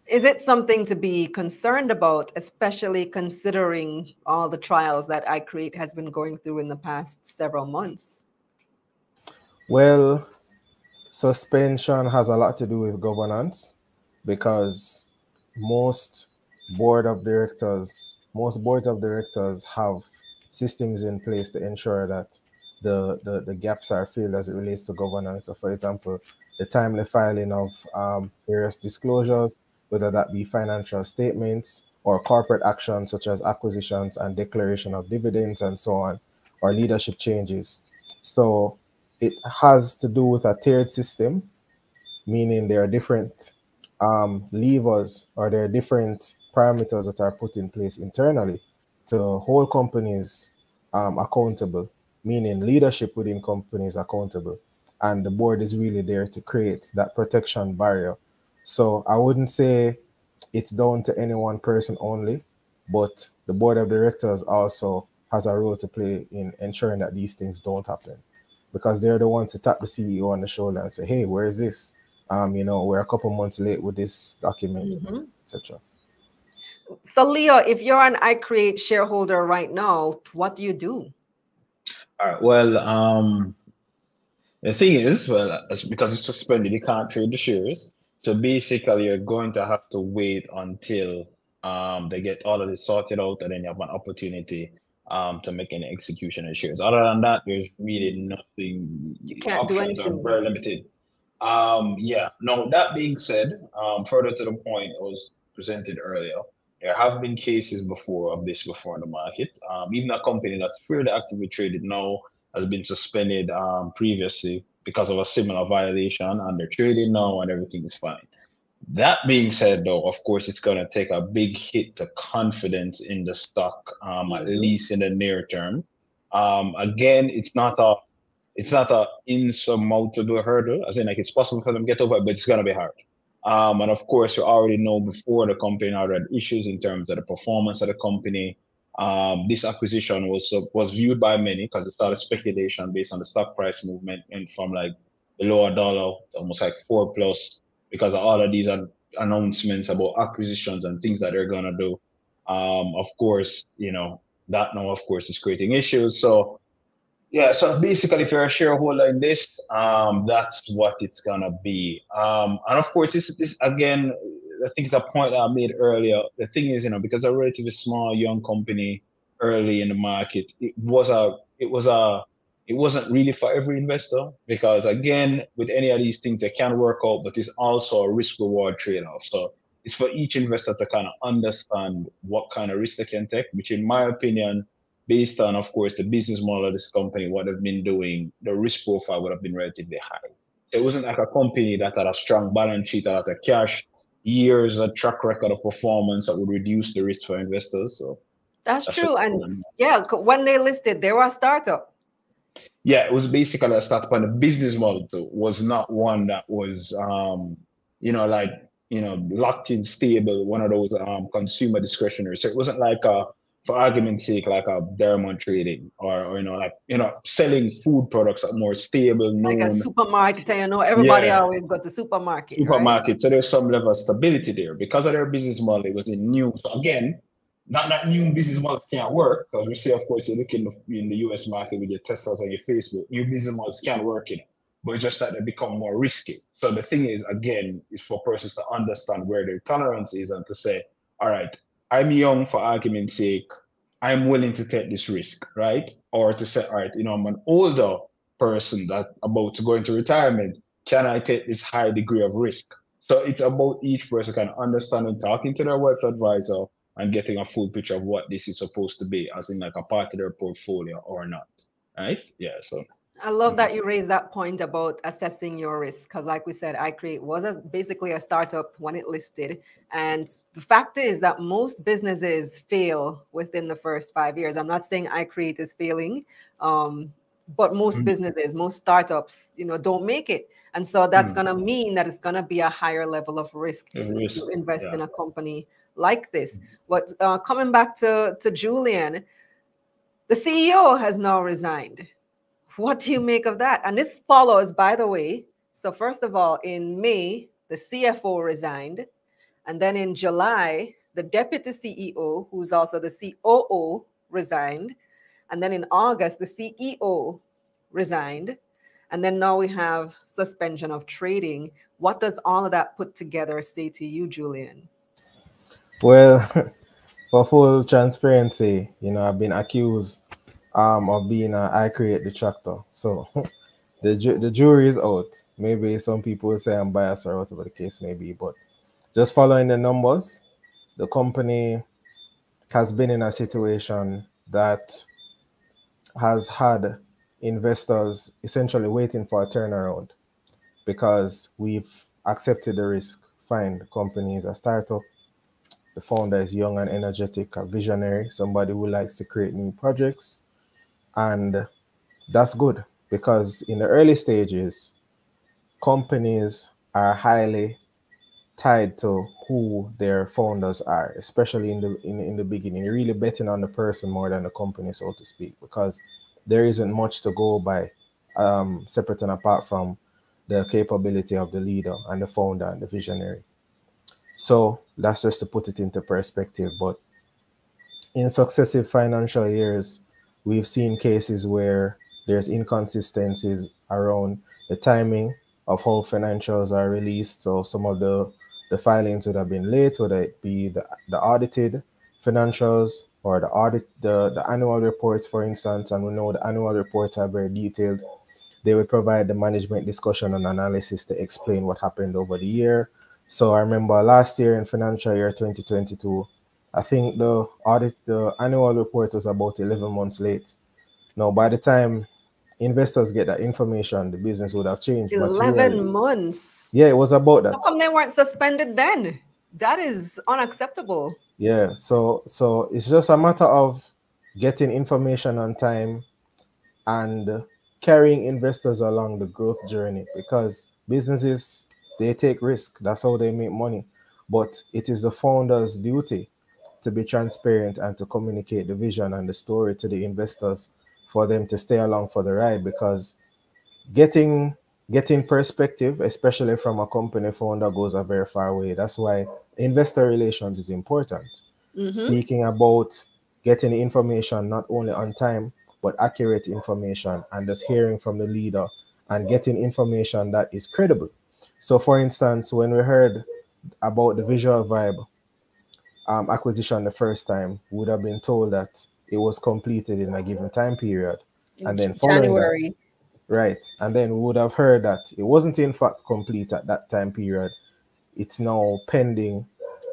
Is it something to be concerned about, especially considering all the trials that iCreate has been going through in the past several months? Well, suspension has a lot to do with governance because most board of directors, most boards of directors have systems in place to ensure that the, the, the gaps are filled as it relates to governance. So, for example, the timely filing of um, various disclosures, whether that be financial statements or corporate actions such as acquisitions and declaration of dividends and so on, or leadership changes. So it has to do with a tiered system, meaning there are different um, levers or there are different parameters that are put in place internally to hold companies um, accountable, meaning leadership within companies accountable. And the board is really there to create that protection barrier. So I wouldn't say it's down to any one person only, but the board of directors also has a role to play in ensuring that these things don't happen because they're the ones to tap the CEO on the shoulder and say, hey, where is this? Um, you know, we're a couple months late with this document, mm-hmm. etc. So, Leo, if you're an iCreate shareholder right now, what do you do? All right. Well, um, the thing is, well, because it's suspended, you can't trade the shares. So basically, you're going to have to wait until um, they get all of this sorted out, and then you have an opportunity um, to make any execution of shares. Other than that, there's really nothing. You can't do anything. very limited. Um, yeah. No. That being said, um, further to the point I was presented earlier, There have been cases before of this before in the market. Um, even a company that's fairly actively traded now has been suspended um, previously because of a similar violation, and they're trading now, and everything is fine. That being said, though, of course, it's going to take a big hit to confidence in the stock, um, at least in the near term. Um, again, it's not a it's not a insurmountable hurdle, as in like it's possible for them to get over, it, but it's going to be hard. Um, and of course, you already know before the company had issues in terms of the performance of the company. Um, this acquisition was was viewed by many because it started speculation based on the stock price movement and from like below a dollar almost like four plus because of all of these an- announcements about acquisitions and things that they're gonna do. Um, of course, you know that now, of course, is creating issues. So yeah, so basically, if you're a shareholder in this, um, that's what it's gonna be. Um, and of course, this this again, I think it's a point that I made earlier. The thing is, you know, because a relatively small, young company early in the market, it was a, it was a, it wasn't really for every investor because again, with any of these things, they can work out, but it's also a risk reward trade off. So it's for each investor to kind of understand what kind of risk they can take, which, in my opinion, based on, of course, the business model of this company, what they've been doing, the risk profile would have been relatively high. It wasn't like a company that had a strong balance sheet, that had a cash, years of track record of performance that would reduce the risk for investors. So That's That's true. And yeah, when they listed, they were a startup. yeah, it was basically a startup, and the business model too was not one that was, um, you know, like you know, locked in, stable, one of those um, consumer discretionary. So it wasn't like a, for argument's sake, like uh, a Derrimon trading or, or you know, like you know, selling food products are more stable, known Like a supermarket, you know, everybody Yeah. always got to supermarket. right? supermarket. So there's some level of stability there because of their business model. It was a new. So again, not that new business models can't work because we see, of course, you look in the, in the US market with your Teslas and your Facebook, new business models can't work in it, but it's just that they become more risky. So the thing is, again, is for persons to understand where their tolerance is and to say, all right, I'm young for argument's sake. I'm willing to take this risk, right? Or to say, all right, you know, I'm an older person that about to go into retirement. Can I take this high degree of risk? So it's about each person kind of understanding, talking to their wealth advisor, and getting a full picture of what this is supposed to be, as in like a part of their portfolio or not. Right? Yeah. So I love that you raised that point about assessing your risk because, like we said, iCreate was a, basically a startup when it listed. And the fact is that most businesses fail within the first five years. I'm not saying iCreate is failing, um, but most Mhm. businesses, most startups, you know, don't make it. And so that's Mm. going to mean that it's going to be a higher level of risk risk, you invest yeah. in a company like this. But uh, coming back to, to Julian, the CEO has now resigned. What do you make of that? And this follows, by the way. So, first of all, in May, the CFO resigned. And then in July, the deputy CEO, who's also the COO, resigned. And then in August, the CEO resigned. And then now we have suspension of trading. What does all of that put together say to you, Julian? Well, for full transparency, you know, I've been accused um, of being a iCreate the detractor. So the ju- the jury is out. Maybe some people say I'm biased or whatever the case may be, but just following the numbers, the company has been in a situation that has had investors essentially waiting for a turnaround because we've accepted the risk. Fine, the company is a startup. The founder is young and energetic, a visionary, somebody who likes to create new projects. And that's good because in the early stages, companies are highly tied to who their founders are, especially in the in, in the beginning. You're really betting on the person more than the company, so to speak, because there isn't much to go by um, separate and apart from the capability of the leader and the founder and the visionary. So that's just to put it into perspective. But in successive financial years, we've seen cases where there's inconsistencies around the timing of how financials are released. So some of the, the filings would have been late, whether it be the, the audited financials or the audit the, the annual reports, for instance, and we know the annual reports are very detailed. They would provide the management discussion and analysis to explain what happened over the year. So I remember last year in financial year 2022, I think the audit, the annual report was about 11 months late. Now, by the time investors get that information, the business would have changed. 11 months. Yeah, it was about that. How come they weren't suspended then? That is unacceptable. Yeah, so so it's just a matter of getting information on time and carrying investors along the growth journey because businesses they take risk. That's how they make money. But it is the founder's duty to be transparent and to communicate the vision and the story to the investors for them to stay along for the ride because getting getting perspective especially from a company founder goes a very far way. That's why investor relations is important. Mm-hmm. speaking about getting information not only on time but accurate information and just hearing from the leader and getting information that is credible. So for instance when we heard about the visual vibe um, acquisition the first time would have been told that it was completed in a given time period. And then following January. That, right. And then we would have heard that it wasn't in fact complete at that time period. It's now pending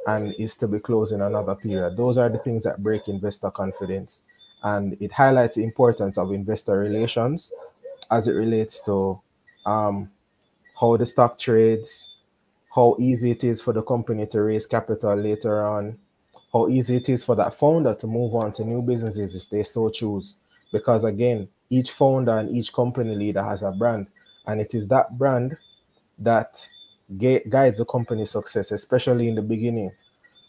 and is to be closed in another period. Those are the things that break investor confidence. And it highlights the importance of investor relations as it relates to um, how the stock trades, how easy it is for the company to raise capital later on, how easy it is for that founder to move on to new businesses if they so choose. Because again, each founder and each company leader has a brand, and it is that brand that guides the company's success, especially in the beginning.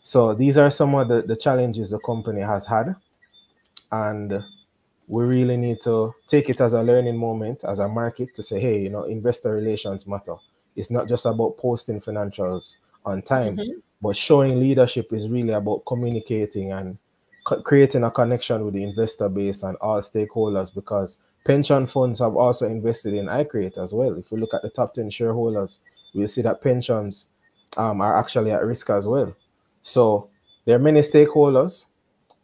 So these are some of the, the challenges the company has had. And we really need to take it as a learning moment, as a market, to say, hey, you know, investor relations matter. It's not just about posting financials on time. Mm-hmm. But showing leadership is really about communicating and creating a connection with the investor base and all stakeholders because pension funds have also invested in iCreate as well. If we look at the top 10 shareholders, we'll see that pensions um, are actually at risk as well. So there are many stakeholders,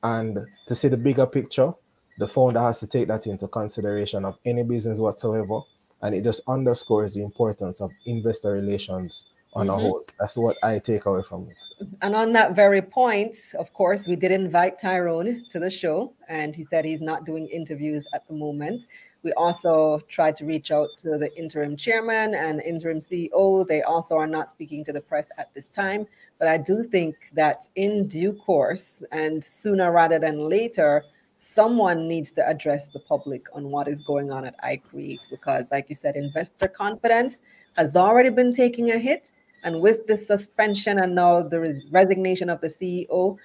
and to see the bigger picture, the founder has to take that into consideration of any business whatsoever. And it just underscores the importance of investor relations on mm-hmm. a whole. That's what I take away from it. And on that very point, of course, we did invite Tyrone to the show, and he said he's not doing interviews at the moment. We also tried to reach out to the interim chairman and interim CEO. They also are not speaking to the press at this time. But I do think that in due course and sooner rather than later, someone needs to address the public on what is going on at iCreate because, like you said, investor confidence has already been taking a hit and with the suspension and now the res- resignation of the CEO,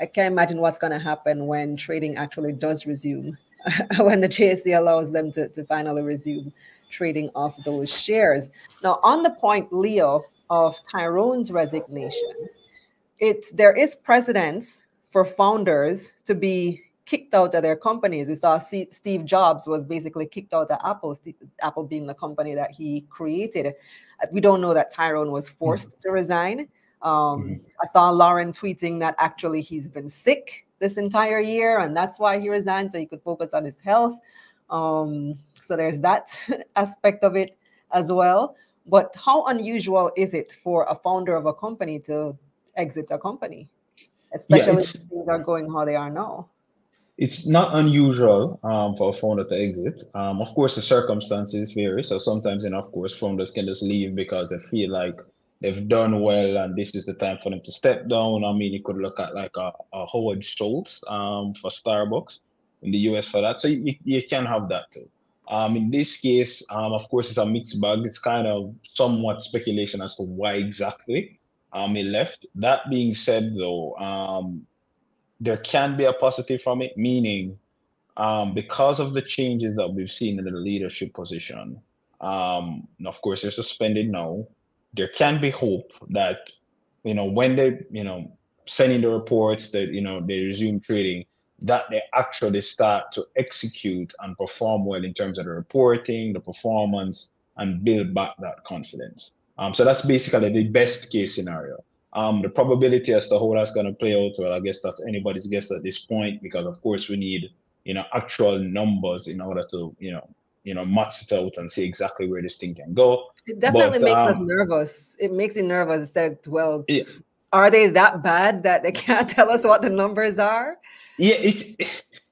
I can't imagine what's going to happen when trading actually does resume, when the JSE allows them to, to finally resume trading off those shares. Now, on the point, Leo, of Tyrone's resignation, it there is precedence for founders to be kicked out of their companies. We saw Steve Jobs was basically kicked out of Apple, Apple being the company that he created. We don't know that Tyrone was forced mm-hmm. to resign. Um, mm-hmm. I saw Lauren tweeting that actually he's been sick this entire year, and that's why he resigned so he could focus on his health. Um, so there's that aspect of it as well. But how unusual is it for a founder of a company to exit a company, especially yeah, if things are going how they are now? It's not unusual um, for a founder to exit. Um, of course, the circumstances vary. So sometimes, and of course, founders can just leave because they feel like they've done well and this is the time for them to step down. I mean, you could look at like a, a Howard Schultz um, for Starbucks in the US for that. So you, you can have that too. Um, in this case, um, of course, it's a mixed bag. It's kind of somewhat speculation as to why exactly um, he left. That being said, though, um, there can be a positive from it, meaning um, because of the changes that we've seen in the leadership position, um, of course, they're suspended now. There can be hope that, you know, when they, you know, sending the reports that, you know, they resume trading, that they actually start to execute and perform well in terms of the reporting, the performance, and build back that confidence. Um, so that's basically the best case scenario. Um, the probability as to how that's going to play out, well, I guess that's anybody's guess at this point, because of course we need, you know, actual numbers in order to, you know, you know, match it out and see exactly where this thing can go. It definitely but, makes um, us nervous. It makes it nervous that well, it, are they that bad that they can't tell us what the numbers are? Yeah, it's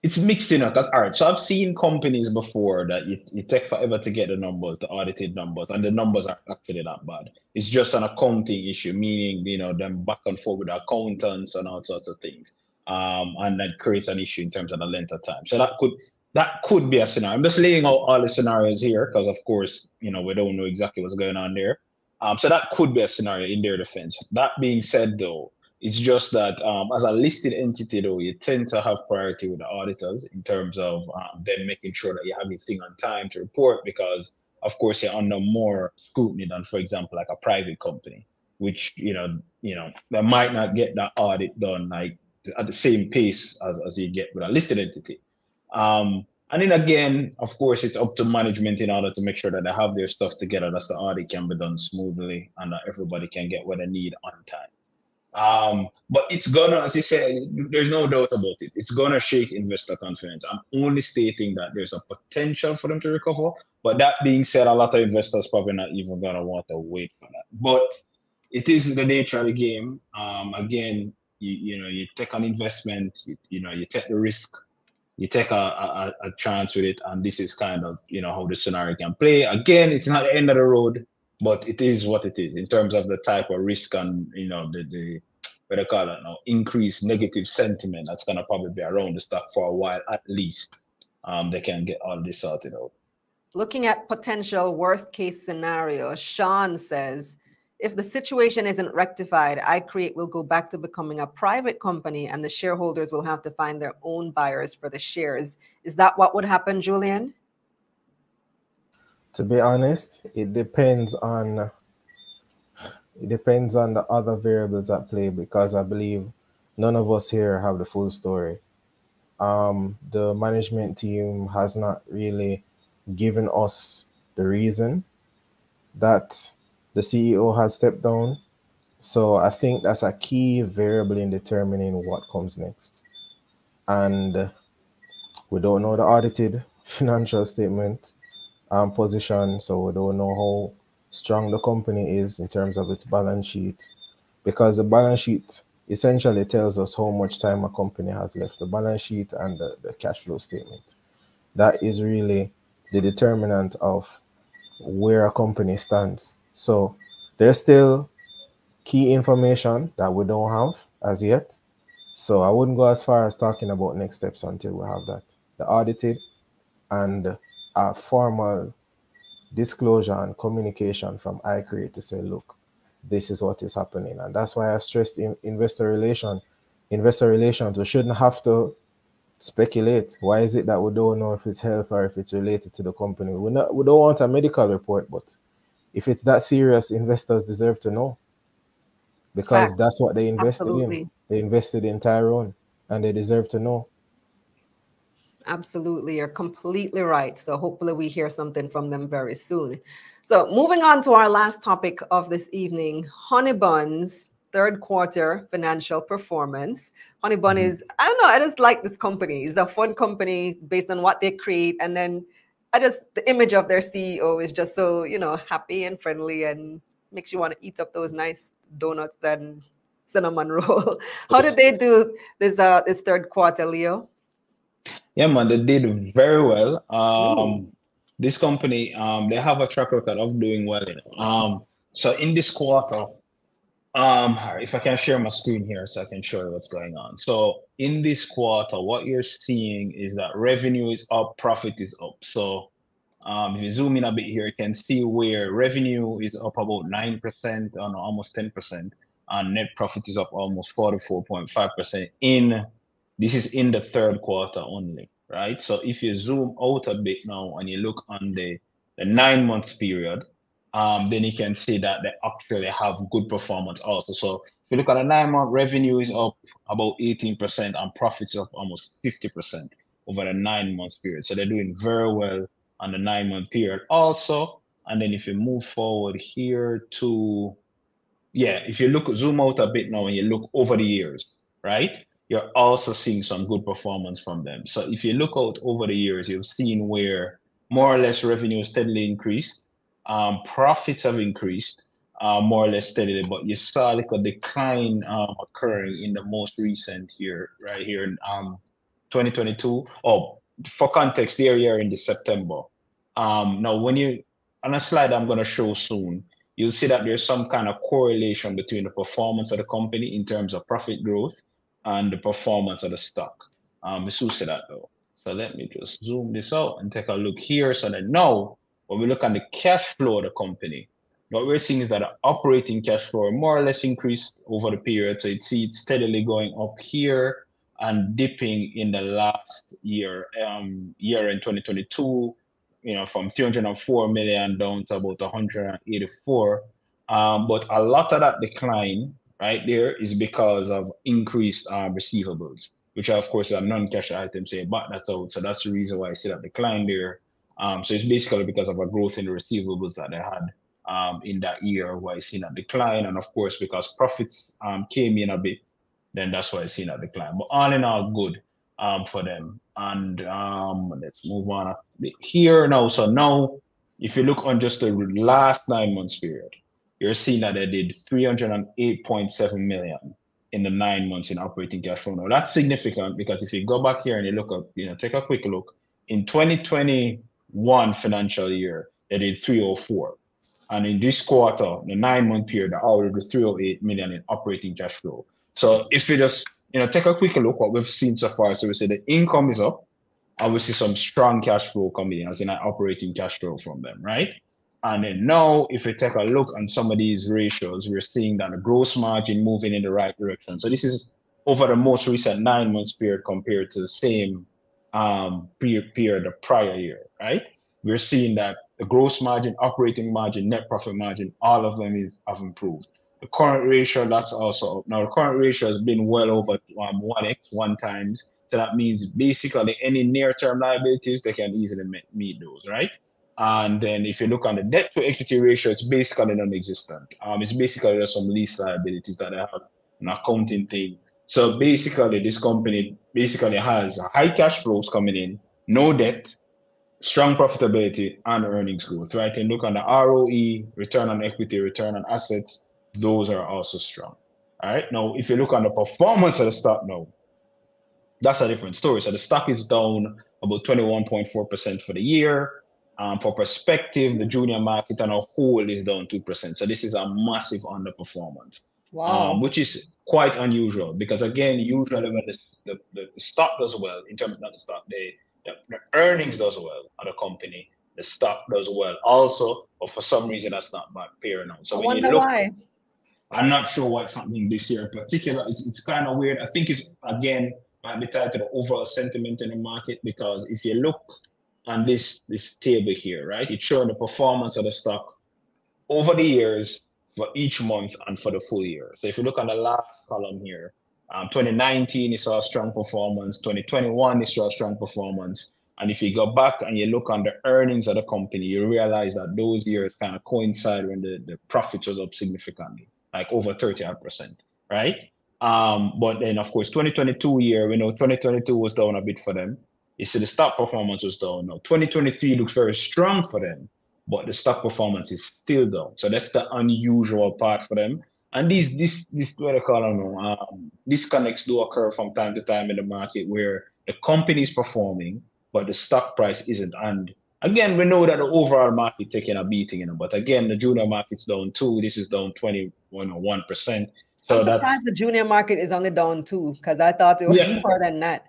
it's mixed enough. That's all right. So I've seen companies before that you, you take forever to get the numbers, the audited numbers, and the numbers are actually that bad. It's just an accounting issue, meaning you know them back and forth with accountants and all sorts of things. Um, and that creates an issue in terms of the length of time. So that could that could be a scenario. I'm just laying out all the scenarios here because, of course, you know we don't know exactly what's going on there. Um, so that could be a scenario in their defense. That being said, though, it's just that um, as a listed entity, though, you tend to have priority with the auditors in terms of um, them making sure that you have everything on time to report because, of course, you're under more scrutiny than, for example, like a private company, which, you know, you know, they might not get that audit done like at the same pace as, as you get with a listed entity. Um, and then again, of course, it's up to management in order to make sure that they have their stuff together, that the audit can be done smoothly and that everybody can get what they need on time. Um, but it's gonna, as you said, there's no doubt about it. It's gonna shake investor confidence. I'm only stating that there's a potential for them to recover. But that being said, a lot of investors probably not even gonna want to wait for that. But it is the nature of the game. Um, again, you, you know, you take an investment, you, you know, you take the risk, you take a, a, a chance with it, and this is kind of you know how the scenario can play. Again, it's not the end of the road but it is what it is in terms of the type of risk and you know the the what I call it now increased negative sentiment that's gonna probably be around the stock for a while at least. Um, they can get all this sorted out. Looking at potential worst case scenario, Sean says if the situation isn't rectified, iCreate will go back to becoming a private company and the shareholders will have to find their own buyers for the shares. Is that what would happen, Julian? To be honest, it depends on it depends on the other variables at play because I believe none of us here have the full story. Um, the management team has not really given us the reason that the CEO has stepped down. So I think that's a key variable in determining what comes next. And we don't know the audited financial statement um, position, so we don't know how strong the company is in terms of its balance sheet, because the balance sheet essentially tells us how much time a company has left. The balance sheet and the, the cash flow statement. That is really the determinant of where a company stands. So there's still key information that we don't have as yet. So I wouldn't go as far as talking about next steps until we have that. The audited and a formal disclosure and communication from iCreate to say, look, this is what is happening. And that's why I stressed in investor relation, investor relations, we shouldn't have to speculate. Why is it that we don't know if it's health or if it's related to the company? We not we don't want a medical report, but if it's that serious, investors deserve to know. Because Fact. that's what they invested Absolutely. in. They invested in Tyrone and they deserve to know. Absolutely. You're completely right. So hopefully we hear something from them very soon. So moving on to our last topic of this evening, Honeybuns third quarter financial performance. Honeybun mm-hmm. is, I don't know, I just like this company. It's a fun company based on what they create. And then I just, the image of their CEO is just so, you know, happy and friendly and makes you want to eat up those nice donuts and cinnamon roll. How did they do this uh this third quarter, Leo? Yeah, man, they did very well. Um, this company, um, they have a track record of doing well. You know? Um, so in this quarter, um, if I can share my screen here so I can show you what's going on. So in this quarter, what you're seeing is that revenue is up, profit is up. So um, if you zoom in a bit here, you can see where revenue is up about 9% on almost 10%, and net profit is up almost 44.5% in this is in the third quarter only, right? So if you zoom out a bit now and you look on the, the nine month period, um, then you can see that they actually have good performance also. So if you look at the nine month revenue is up about 18% and profits up almost 50% over the nine months period. So they're doing very well on the nine month period also. And then if you move forward here to, yeah, if you look, zoom out a bit now and you look over the years, right? You're also seeing some good performance from them. So if you look out over the years, you've seen where more or less revenue steadily increased, um, profits have increased, uh, more or less steadily, but you saw like a decline um, occurring in the most recent year, right here in um, 2022. Oh, for context, there you are in the September. Um, now, when you on a slide I'm going to show soon, you'll see that there's some kind of correlation between the performance of the company in terms of profit growth and the performance of the stock. Um, we see that though. So let me just zoom this out and take a look here. So that now, when we look at the cash flow of the company, what we're seeing is that the operating cash flow more or less increased over the period. So you see it steadily going up here and dipping in the last year, um, year in 2022, you know, from 304 million down to about 184. Um, but a lot of that decline right there is because of increased uh, receivables, which are, of course, are non-cash items. Say, but that's out. So that's the reason why I see that decline there. Um, so it's basically because of a growth in the receivables that they had um, in that year, why I seen a decline. And of course, because profits um, came in a bit, then that's why I seen a decline. But all in all, good um, for them. And um, let's move on here now. So now, if you look on just the last nine months period, you're seeing that they did 308.7 million in the nine months in operating cash flow. Now that's significant because if you go back here and you look up, you know, take a quick look in 2021 financial year, they did 304. And in this quarter, the nine month period, they already 308 million in operating cash flow. So if you just you know, take a quick look what we've seen so far. So we say the income is up, see some strong cash flow coming in, as in operating cash flow from them, right? And then now, if we take a look on some of these ratios, we're seeing that the gross margin moving in the right direction. So this is over the most recent nine months period compared to the same um, period, the prior year, right? We're seeing that the gross margin, operating margin, net profit margin, all of them is, have improved. The current ratio, that's also up. Now, the current ratio has been well over um, 1x, one times. So that means basically any near-term liabilities, they can easily meet those, right? And then if you look on the debt to equity ratio, it's basically non-existent. Um, it's basically just some lease liabilities that they have an accounting thing. So basically, this company basically has high cash flows coming in, no debt, strong profitability, and earnings growth, right? And look on the ROE, return on equity, return on assets, those are also strong. All right. Now, if you look on the performance of the stock now, that's a different story. So the stock is down about 21.4% for the year. Um, for perspective, the junior market on a whole is down 2%. So this is a massive underperformance. Wow. Um, which is quite unusual because again, usually when the, the, the stock does well, in terms of not the stock, the, the, the earnings does well at a company, the stock does well also, but for some reason that's not fair enough. So I when wonder you look, why. I'm not sure what's happening this year in particular. It's, it's kind of weird. I think it's again might be tied to the overall sentiment in the market because if you look on this this table here, right, it's showing the performance of the stock over the years for each month and for the full year. So if you look on the last column here, um, 2019 it saw a strong performance, 2021 it saw a strong performance. And if you go back and you look on the earnings of the company, you realize that those years kind of coincide when the, the profits was up significantly like over 30 percent, right? Um, but then of course 2022 year, we know 2022 was down a bit for them. See the stock performance was down. Now 2023 looks very strong for them, but the stock performance is still down. So that's the unusual part for them. And these this this what I call them um, disconnects do occur from time to time in the market where the company is performing, but the stock price isn't. And Again, we know that the overall market taking a beating, you know, but again, the junior market's down two. This is down 21 percent. So I'm that's surprised the junior market is only down two because I thought it was Yeah. more than that.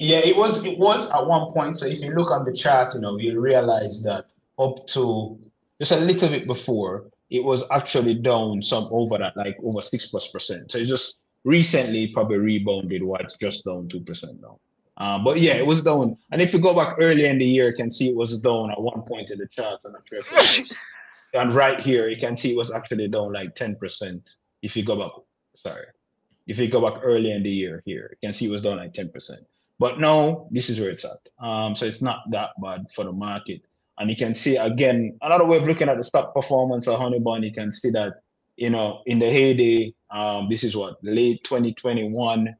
Yeah, it was it was at one point. So if you look on the chart, you know, you realize that up to just a little bit before, it was actually down some over that, like over six plus percent. So it's just recently probably rebounded why it's just down two percent now. Uh, but yeah, it was down. And if you go back earlier in the year, you can see it was down at one point in the charts. And, and right here, you can see it was actually down like 10%. If you go back, sorry, if you go back earlier in the year here, you can see it was down like 10%. But now this is where it's at. Um, so it's not that bad for the market. And you can see again, another way of looking at the stock performance of Honeybun, you can see that, you know, in the heyday, um, this is what, late 2021,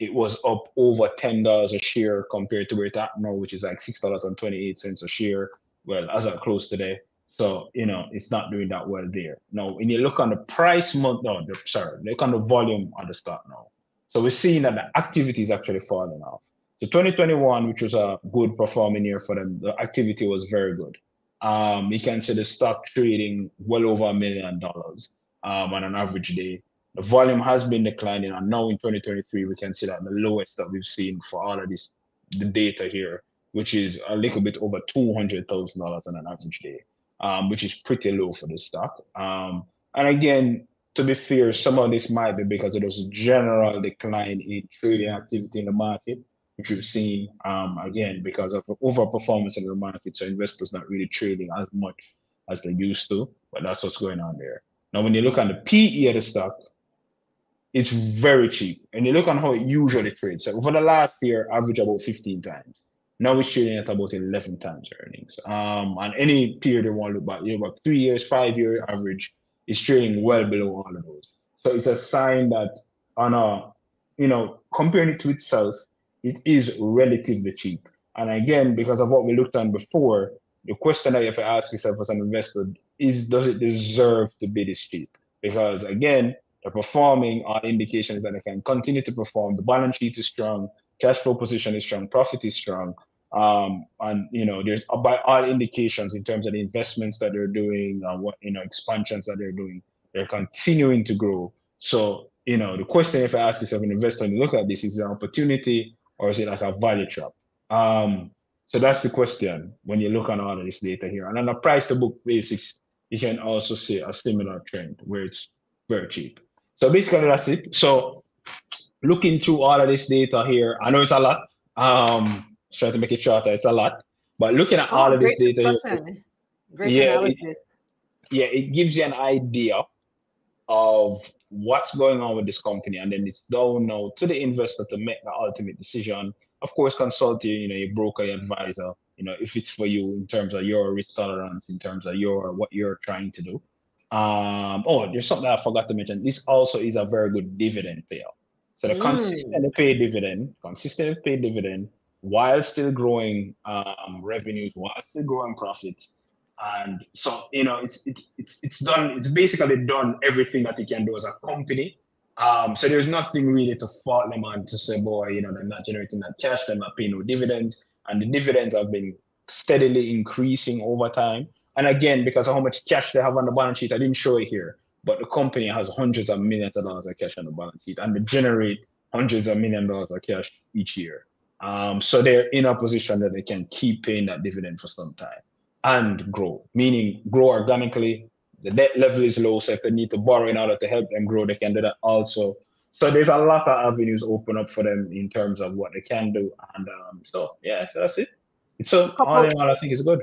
it was up over ten dollars a share compared to where it's at now, which is like six dollars and twenty eight cents a share. Well, as at close today, So, you know, it's not doing that well there. Now, when you look on the price month, no, the, sorry, look on the volume on the stock now. So we're seeing that the activity is actually falling off. So 2021, which was a good performing year for them, the activity was very good. Um, you can see the stock trading well over a million dollars um, on an average day. The volume has been declining, and now in 2023, we can see that the lowest that we've seen for all of this, the data here, which is a little bit over $200,000 on an average day um, which is pretty low for the stock. Um, and again, to be fair, some of this might be because was a general decline in trading activity in the market, which we've seen um, again because of overperformance in the market. So investors not really trading as much as they used to, but that's what's going on there. Now, when you look at the PE of the stock, it's very cheap. And you look on how it usually trades. So over the last year, average about 15 times. Now it's trading at about 11 times earnings. Um, and any period you want to look back, you know, about three years, five year average is trading well below all of those. So it's a sign that on a, you know, comparing it to itself, it is relatively cheap. And again, because of what we looked at before, the question that you have to ask yourself as an investor is does it deserve to be this cheap? Because again, they're performing on indications that they can continue to perform. The balance sheet is strong cash flow position is strong, profit is strong. Um, and you know, there's by all indications in terms of the investments that they're doing, uh, what you know, expansions that they're doing, they're continuing to grow. So, you know, the question if I ask yourself an investor and look at this, is an opportunity or is it like a value trap? Um, so that's the question when you look at all of this data here. And on the price to book basics, you can also see a similar trend where it's very cheap. So basically that's it. So looking through all of this data here, I know it's a lot. Um, trying to make it shorter, it's a lot. But looking at oh, all of this data here, great yeah, analysis. It, yeah, it gives you an idea of what's going on with this company, and then it's down now to the investor to make the ultimate decision. Of course, consult you, you know, your broker, your advisor, you know, if it's for you in terms of your risk tolerance, in terms of your what you're trying to do. Um, oh, there's something I forgot to mention. This also is a very good dividend payout. So the mm. consistently paid dividend, consistently paid dividend, while still growing um, revenues, while still growing profits. And so, you know, it's it's it's done, it's basically done everything that it can do as a company. Um, so there's nothing really to fault them on to say, boy, you know, they're not generating that cash, they're not paying no dividends. And the dividends have been steadily increasing over time. And again, because of how much cash they have on the balance sheet, I didn't show it here but the company has hundreds of millions of dollars of cash on the balance sheet and they generate hundreds of million dollars of cash each year. Um, so they're in a position that they can keep paying that dividend for some time and grow, meaning grow organically. The debt level is low, so if they need to borrow in order to help them grow, they can do that also. So there's a lot of avenues open up for them in terms of what they can do, and um, so yeah, so that's it. So all in all, I think it's good.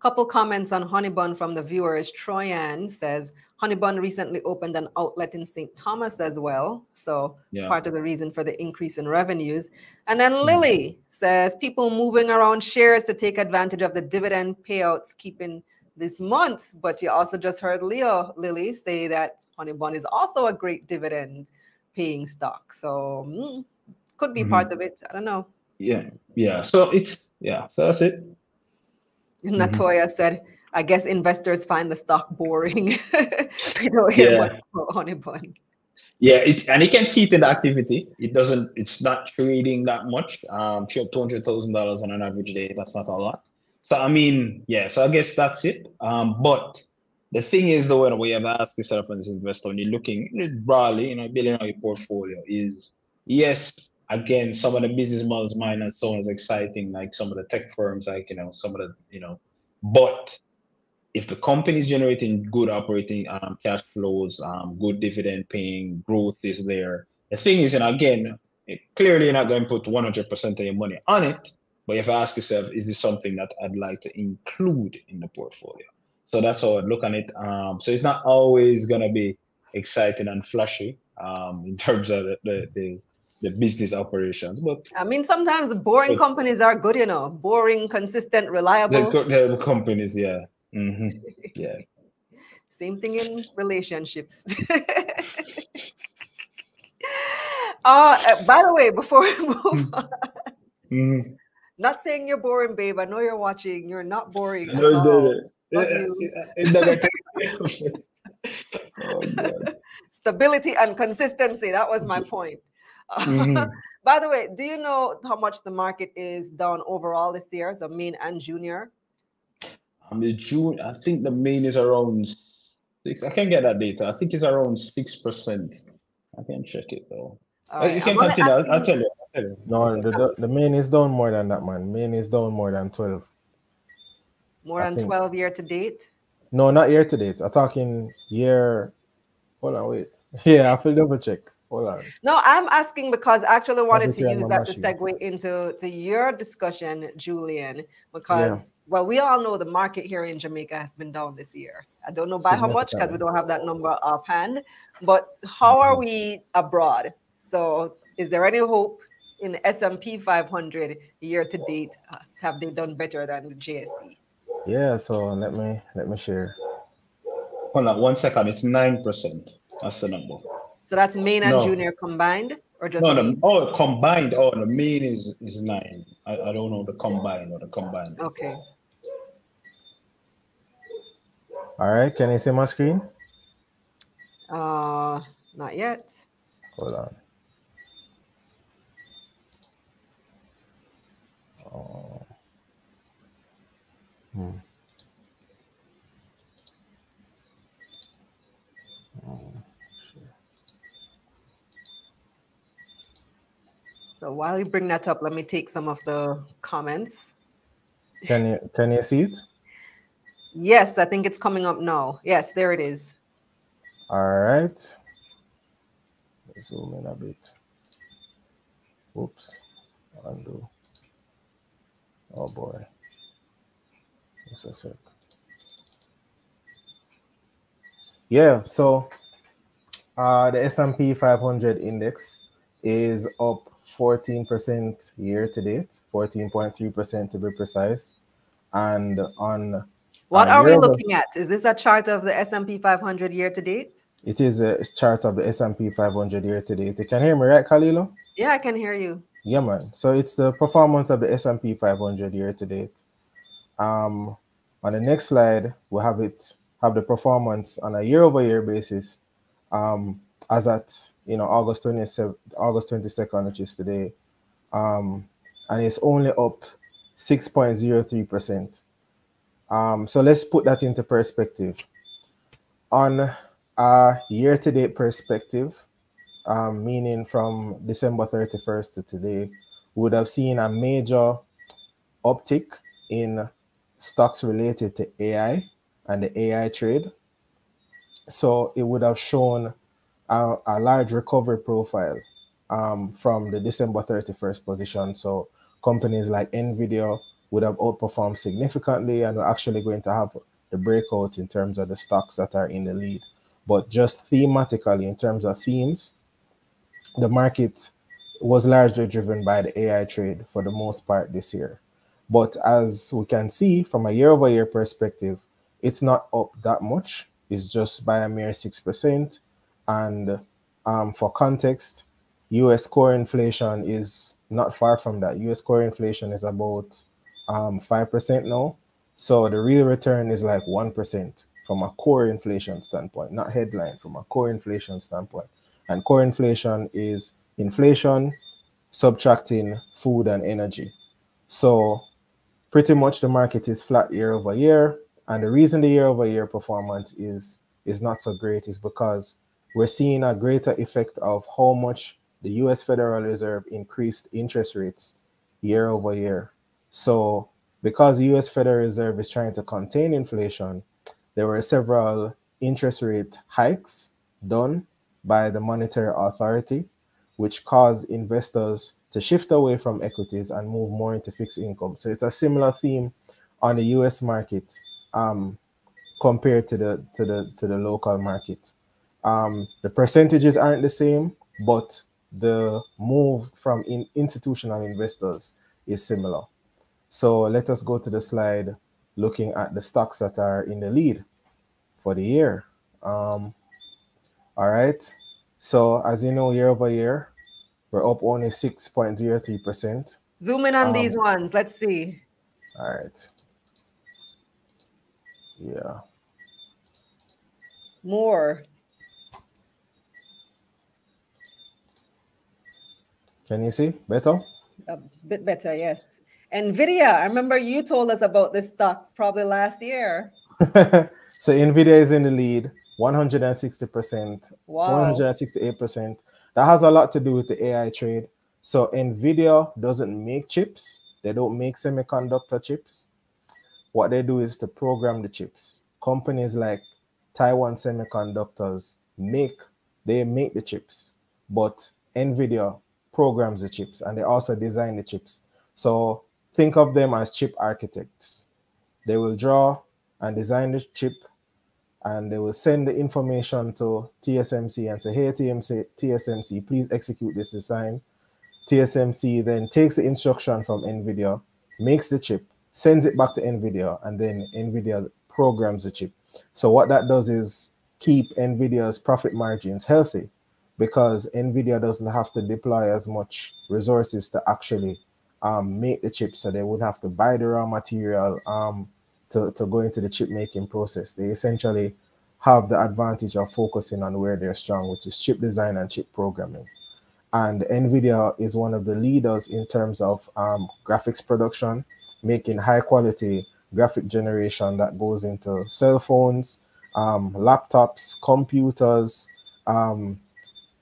Couple comments on Honeybun from the viewers. Troyan says Honeybun recently opened an outlet in St. Thomas as well. So yeah. part of the reason for the increase in revenues. And then mm-hmm. Lily says people moving around shares to take advantage of the dividend payouts keeping this month. But you also just heard Leo Lily say that Honeybun is also a great dividend paying stock. So mm, could be mm-hmm. part of it. I don't know. Yeah. Yeah. So it's yeah. So that's it. Natoya mm-hmm. said, I guess investors find the stock boring. we don't hear yeah. on it, but yeah, it, and you can see it in the activity. It doesn't. It's not trading that much. Um, two hundred thousand dollars on an average day. That's not a lot. So I mean, yeah. So I guess that's it. Um, but the thing is, though, when you have asked yourself as an investor, when you're looking broadly, you know, building out your portfolio, is yes, again, some of the business models might not sound as exciting like some of the tech firms, like you know, some of the you know, but if the company is generating good operating um, cash flows, um, good dividend paying, growth is there. The thing is, and again, it, clearly you're not going to put 100% of your money on it, but you have to ask yourself, is this something that I'd like to include in the portfolio? So that's how I look at it. Um, so it's not always going to be exciting and flashy um, in terms of the, the, the the business operations. But I mean, sometimes boring but, companies are good, you know, boring, consistent, reliable. The, the companies, yeah. Mm-hmm. Yeah. Same thing in relationships. uh, by the way, before we move mm-hmm. on, mm-hmm. not saying you're boring, babe. I know you're watching. You're not boring. No, no, no. Oh, Stability and consistency. That was my point. Mhm. By the way, do you know how much the market is down overall this year? So main and junior. Um, the June, I think the main is around six. I can't get that data. I think it's around six percent. I can check it though. Uh, right, You I'm can gonna continue. I'll, I'll tell you. I'll tell you. No, the, the, the main is down more than that, man. Main is down more than 12. More I than think- 12 year to date. No, not year to date. I'm talking year. Hold on, wait. Yeah, I have to double check. Hold on. No, I'm asking because I actually wanted to use that to segue into to your discussion, Julian, because well, we all know the market here in Jamaica has been down this year. I don't know by how much because we don't have that number offhand, but how are we abroad? So, is there any hope in the S&P 500 year to date? Have they done better than the JSE? Yeah, so let me let me share. Hold on one second. It's nine percent. That's the number. So that's main and No. junior combined, or just No, the, main? oh, combined. Oh, the main is is nine. I, I don't know the combined or the combined. Okay. All right, can you see my screen? Uh, not yet. Hold on. Oh. Hmm. Oh. So while you bring that up, let me take some of the comments. Can you can you see it? Yes, I think it's coming up now. Yes, there it is. All right. Let's zoom in a bit. Whoops. Undo. Oh boy. Just a sec. Yeah, so uh, the S&P 500 index is up 14% year to date, 14.3% to be precise. And on What are we looking at? Is this a chart of the S&P 500 year to date? It is a chart of the S&P 500 year to date. You can hear me, right, Kalilah? Yeah, I can hear you. Yeah, man. So it's the performance of the S&P 500 year to date. Um, on the next slide, we'll have it have the performance on a year-over-year basis. Um, as at you know August 27, August 22nd, which is today, um, and it's only up 6.03 percent. Um, so let's put that into perspective. On a year-to-date perspective, um, meaning from December 31st to today, we would have seen a major uptick in stocks related to AI and the AI trade. So it would have shown a, a large recovery profile um, from the December 31st position. So companies like Nvidia would have outperformed significantly and we're actually going to have the breakout in terms of the stocks that are in the lead. But just thematically, in terms of themes, the market was largely driven by the AI trade for the most part this year. But as we can see from a year over year perspective, it's not up that much. It's just by a mere 6%. And um, for context, US core inflation is not far from that. US core inflation is about um, 5% now. So the real return is like 1% from a core inflation standpoint, not headline, from a core inflation standpoint. And core inflation is inflation subtracting food and energy. So pretty much the market is flat year over year. And the reason the year over year performance is is not so great is because we're seeing a greater effect of how much the US Federal Reserve increased interest rates year over year. So because the US Federal Reserve is trying to contain inflation, there were several interest rate hikes done by the monetary authority, which caused investors to shift away from equities and move more into fixed income. So it's a similar theme on the US market um, compared to the to the to the local market. Um, the percentages aren't the same, but the move from in institutional investors is similar. So let us go to the slide looking at the stocks that are in the lead for the year. Um, all right. So as you know, year over year, we're up only 6.03%. Zoom in on Um, these ones. Let's see. All right. Yeah. More. Can you see better? A bit better, yes. Nvidia. I remember you told us about this stock probably last year. so Nvidia is in the lead, 160%, Wow. 168%. That has a lot to do with the AI trade. So Nvidia doesn't make chips. They don't make semiconductor chips. What they do is to program the chips. Companies like Taiwan Semiconductors make they make the chips, but Nvidia programs the chips and they also design the chips. So think of them as chip architects. They will draw and design the chip and they will send the information to TSMC and say, hey, TMC, TSMC, please execute this design. TSMC then takes the instruction from NVIDIA, makes the chip, sends it back to NVIDIA, and then NVIDIA programs the chip. So what that does is keep NVIDIA's profit margins healthy because NVIDIA doesn't have to deploy as much resources to actually um, make the chip. So they wouldn't have to buy the raw material um, to, to go into the chip making process. They essentially have the advantage of focusing on where they're strong, which is chip design and chip programming. And NVIDIA is one of the leaders in terms of um, graphics production, making high quality graphic generation that goes into cell phones, um, laptops, computers, um,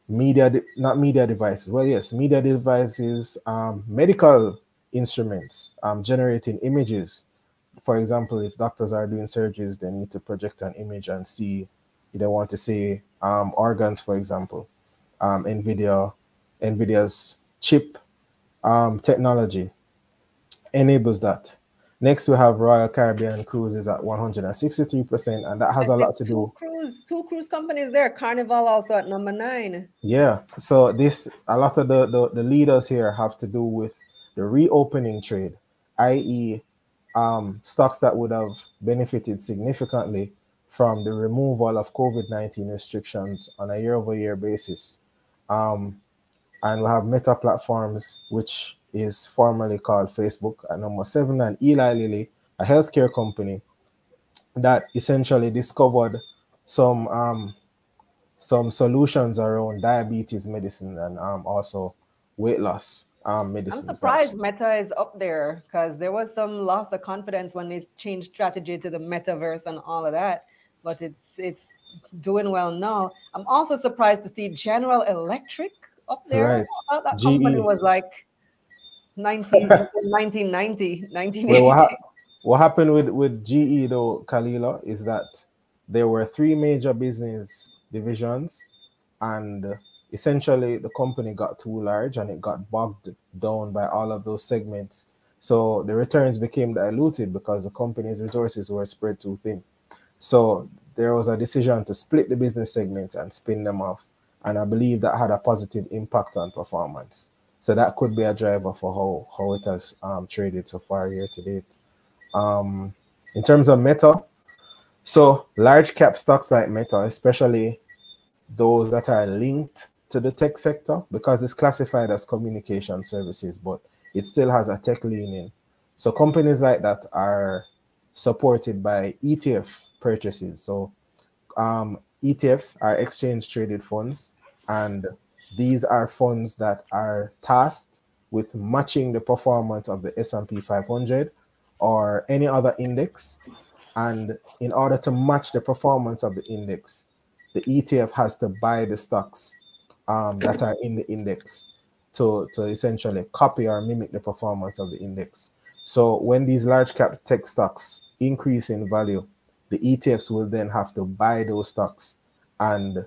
media, de- not media devices. Well, yes, media devices, um, medical instruments, um, generating images. For example, if doctors are doing surgeries, they need to project an image and see. They want to see um, organs, for example. Um, NVIDIA, NVIDIA's chip um, technology enables that. Next, we have Royal Caribbean Cruises at 163%, and that has a lot to do. Cruise, two cruise companies there. Carnival also at number nine. Yeah. So this a lot of the, the, the leaders here have to do with the reopening trade, i.e., um, stocks that would have benefited significantly from the removal of COVID-19 restrictions on a year-over-year basis. Um, and we have Meta Platforms, which is formerly called Facebook at number seven, and Eli Lilly, a healthcare company that essentially discovered some um, some solutions around diabetes medicine and um, also weight loss um, I'm medicine. surprised Meta is up there because there was some loss of confidence when they changed strategy to the metaverse and all of that. But it's it's doing well now. I'm also surprised to see General Electric up there. Right. That company was like 19, 1990, 1980. Well, what, hap- what happened with, with GE though, Kalilah, is that there were three major business divisions, and essentially the company got too large and it got bogged down by all of those segments. So the returns became diluted because the company's resources were spread too thin. So there was a decision to split the business segments and spin them off. And I believe that had a positive impact on performance. So that could be a driver for how, how it has um, traded so far year to date. Um, in terms of Meta, so large cap stocks like Meta, especially those that are linked to the tech sector, because it's classified as communication services, but it still has a tech leaning. So companies like that are supported by ETF purchases. So um, ETFs are exchange traded funds, and these are funds that are tasked with matching the performance of the S&P 500 or any other index. And in order to match the performance of the index, the ETF has to buy the stocks um, that are in the index to, to essentially copy or mimic the performance of the index. So when these large cap tech stocks increase in value, the ETFs will then have to buy those stocks and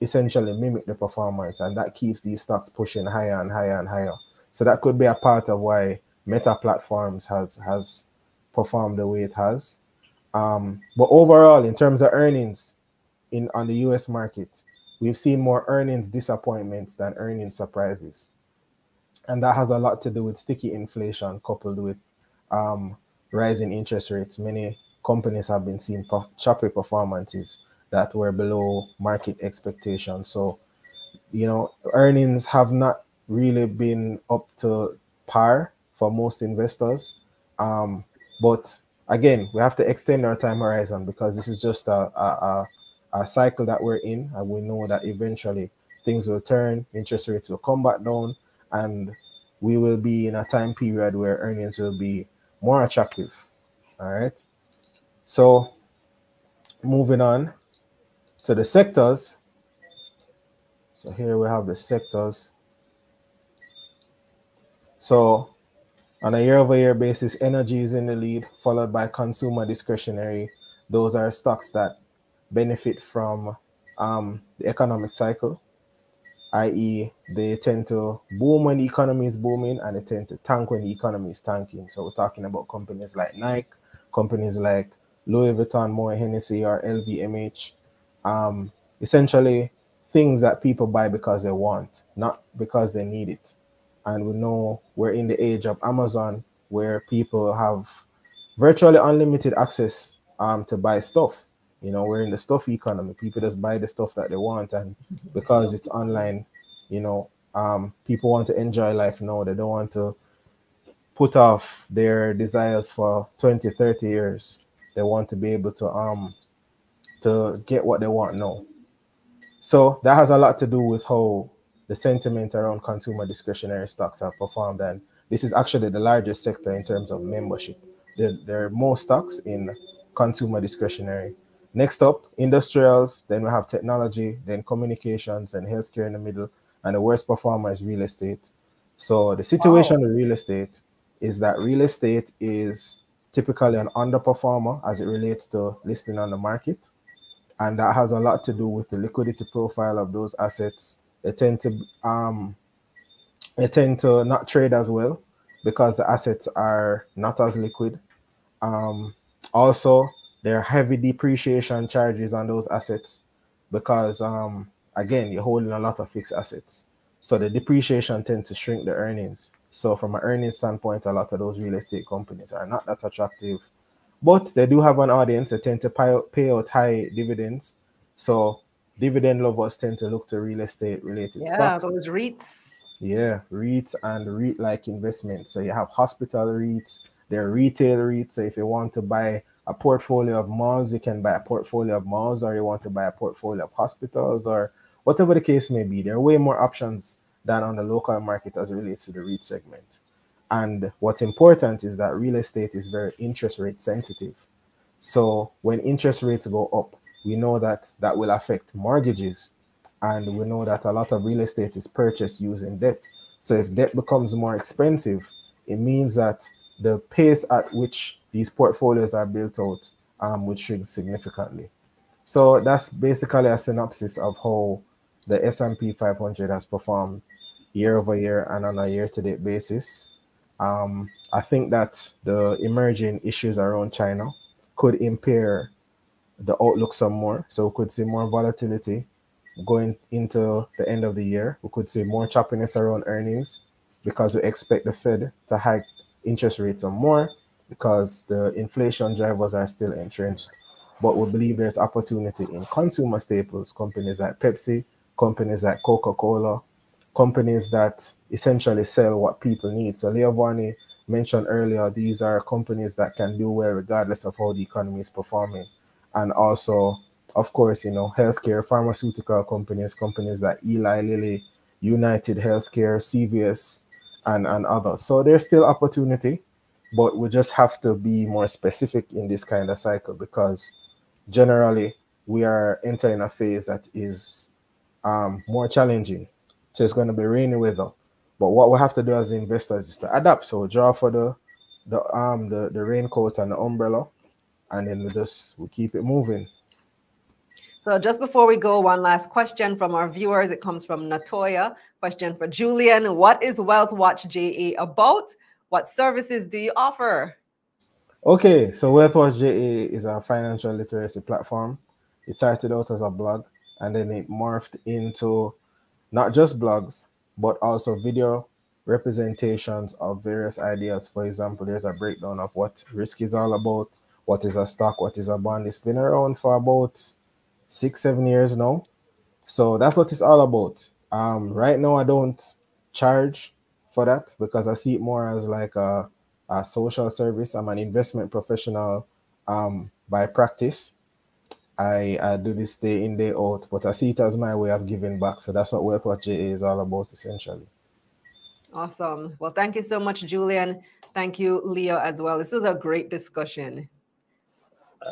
essentially mimic the performance, and that keeps these stocks pushing higher and higher and higher. So that could be a part of why Meta Platforms has has performed the way it has. Um, but overall, in terms of earnings in on the U.S. market, we've seen more earnings disappointments than earnings surprises, and that has a lot to do with sticky inflation coupled with um, rising interest rates. Many companies have been seeing choppy performances that were below market expectations. So, you know, earnings have not really been up to par for most investors. Um, but again, we have to extend our time horizon because this is just a, a, a, a cycle that we're in, and we know that eventually things will turn, interest rates will come back down, and we will be in a time period where earnings will be more attractive. All right. So moving on to the sectors. So here we have the sectors. So on a year-over-year basis, energy is in the lead, followed by consumer discretionary. Those are stocks that benefit from um, the economic cycle, i.e., they tend to boom when the economy is booming and they tend to tank when the economy is tanking. So we're talking about companies like Nike, companies like Louis Vuitton, Moët Hennessy, or LVMH. Um, essentially, things that people buy because they want, not because they need it and we know we're in the age of Amazon where people have virtually unlimited access um, to buy stuff. You know, we're in the stuff economy. People just buy the stuff that they want, and because it's online, you know, um, people want to enjoy life now. They don't want to put off their desires for 20, 30 years. They want to be able to um to get what they want now. So that has a lot to do with how the sentiment around consumer discretionary stocks have performed. And this is actually the largest sector in terms of membership. There, there are more stocks in consumer discretionary. Next up, industrials, then we have technology, then communications and healthcare in the middle. And the worst performer is real estate. So the situation wow. with real estate is that real estate is typically an underperformer as it relates to listing on the market. And that has a lot to do with the liquidity profile of those assets they tend to um, they tend to not trade as well because the assets are not as liquid. Um, also, there are heavy depreciation charges on those assets because um, again you're holding a lot of fixed assets. So the depreciation tends to shrink the earnings. So from an earnings standpoint, a lot of those real estate companies are not that attractive, but they do have an audience. They tend to pay pay out high dividends. So dividend lovers tend to look to real estate related yeah, stocks. Yeah, those REITs. Yeah, REITs and REIT like investments. So you have hospital REITs, there are retail REITs. So if you want to buy a portfolio of malls, you can buy a portfolio of malls, or you want to buy a portfolio of hospitals, or whatever the case may be. There are way more options than on the local market as it relates to the REIT segment. And what's important is that real estate is very interest rate sensitive. So when interest rates go up, we know that that will affect mortgages and we know that a lot of real estate is purchased using debt. So if debt becomes more expensive it means that the pace at which these portfolios are built out um, would shrink significantly. So that's basically a synopsis of how the S&P 500 has performed year over year and on a year-to-date basis. Um, I think that the emerging issues around China could impair the outlook some more. So we could see more volatility going into the end of the year. We could see more choppiness around earnings because we expect the Fed to hike interest rates some more because the inflation drivers are still entrenched. But we believe there's opportunity in consumer staples, companies like Pepsi, companies like Coca-Cola, companies that essentially sell what people need. So Leo Varney mentioned earlier, these are companies that can do well regardless of how the economy is performing and also, of course, you know, healthcare, pharmaceutical companies, companies like Eli Lilly, United Healthcare, CVS, and, and others. So there's still opportunity, but we just have to be more specific in this kind of cycle because generally we are entering a phase that is um, more challenging. So it's going to be rainy weather. But what we have to do as investors is to adapt. So draw for the the um the, the raincoat and the umbrella and then we just we keep it moving. So just before we go, one last question from our viewers. It comes from Natoya. Question for Julian: What is Wealth Watch JA about? What services do you offer? Okay, so Wealth Watch JA is a financial literacy platform. It started out as a blog, and then it morphed into not just blogs, but also video representations of various ideas. For example, there's a breakdown of what risk is all about, what is a stock, what is a bond. It's been around for about six, seven years now. So that's what it's all about. Um, right now, I don't charge for that because I see it more as like a, a social service. I'm an investment professional um, by practice. I, I do this day in, day out, but I see it as my way of giving back. So that's what Wealth Watch is all about, essentially. Awesome. Well, thank you so much, Julian. Thank you, Leo, as well. This was a great discussion.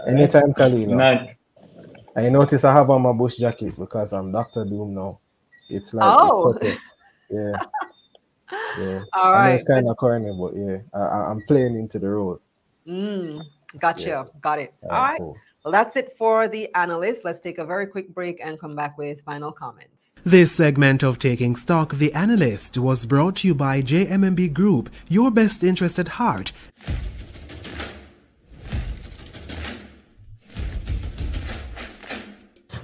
Anytime, Kalilah. I notice I have on my bush jacket because I'm Doctor Doom now. It's like oh. it's yeah. Yeah. All right. it's kind of corny, but yeah, I, am playing into the role. Mm, gotcha. Yeah. Got it. All, All right. Cool. Well, that's it for the analyst. Let's take a very quick break and come back with final comments. This segment of Taking Stock, The Analyst, was brought to you by JMMB Group, your best interest at heart.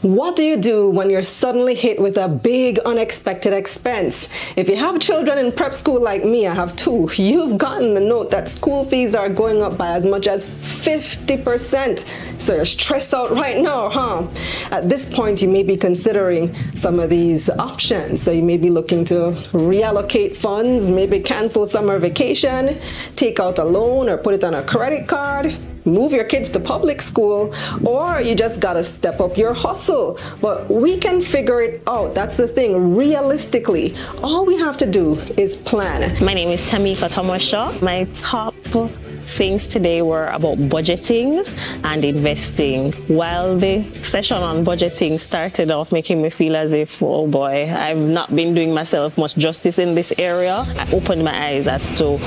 What do you do when you're suddenly hit with a big unexpected expense? If you have children in prep school like me, I have two, you've gotten the note that school fees are going up by as much as 50%. So you're stressed out right now, huh? At this point, you may be considering some of these options. So you may be looking to reallocate funds, maybe cancel summer vacation, take out a loan or put it on a credit card move your kids to public school, or you just got to step up your hustle. But we can figure it out. That's the thing. Realistically, all we have to do is plan. My name is Tamika Thomas Shaw. My top things today were about budgeting and investing. While the session on budgeting started off making me feel as if, oh boy, I've not been doing myself much justice in this area, I opened my eyes as to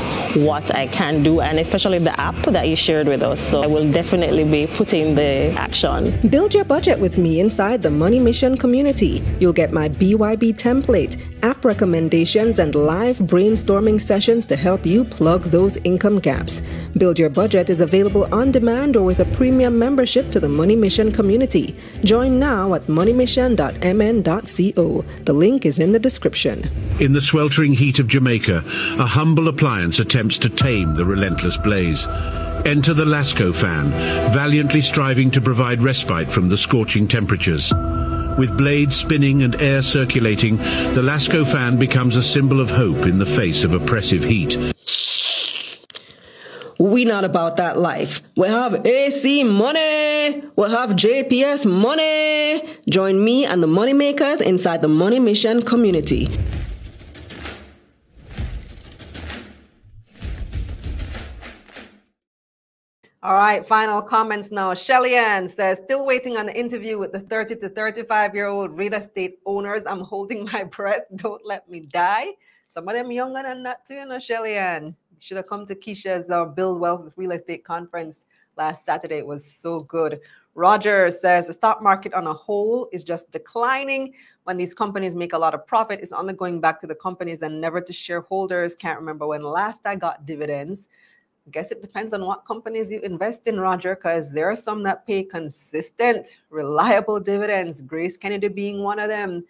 what I can do and especially the app that you shared with us. So I will definitely be putting the action. Build your budget with me inside the Money Mission community. You'll get my BYB template, app recommendations, and live brainstorming sessions to help you plug those income gaps. Build Your Budget is available on demand or with a premium membership to the Money Mission community. Join now at moneymission.mn.co. The link is in the description. In the sweltering heat of Jamaica, a humble appliance attempts to tame the relentless blaze. Enter the Lasco fan, valiantly striving to provide respite from the scorching temperatures. With blades spinning and air circulating, the Lasco fan becomes a symbol of hope in the face of oppressive heat. We not about that life. We have AC money. We have JPS money. Join me and the money makers inside the Money Mission community. All right, final comments now. Shelly Ann says, still waiting on the interview with the 30 to 35 year old real estate owners. I'm holding my breath. Don't let me die. Some of them younger than that too, you know, Shelly Ann should have come to Keisha's uh, Build Wealth Real Estate Conference last Saturday. It was so good. Roger says the stock market on a whole is just declining. When these companies make a lot of profit, it's only going back to the companies and never to shareholders. Can't remember when last I got dividends. Guess it depends on what companies you invest in, Roger, because there are some that pay consistent, reliable dividends. GraceKennedy being one of them.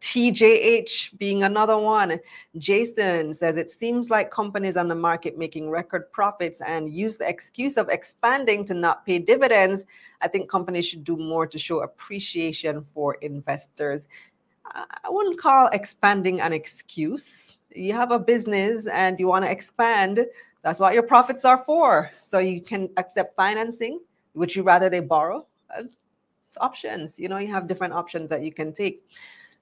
TJH being another one. Jason says it seems like companies on the market making record profits and use the excuse of expanding to not pay dividends. I think companies should do more to show appreciation for investors. I wouldn't call expanding an excuse. You have a business and you want to expand. That's what your profits are for. So you can accept financing. Would you rather they borrow? It's options. You know, you have different options that you can take.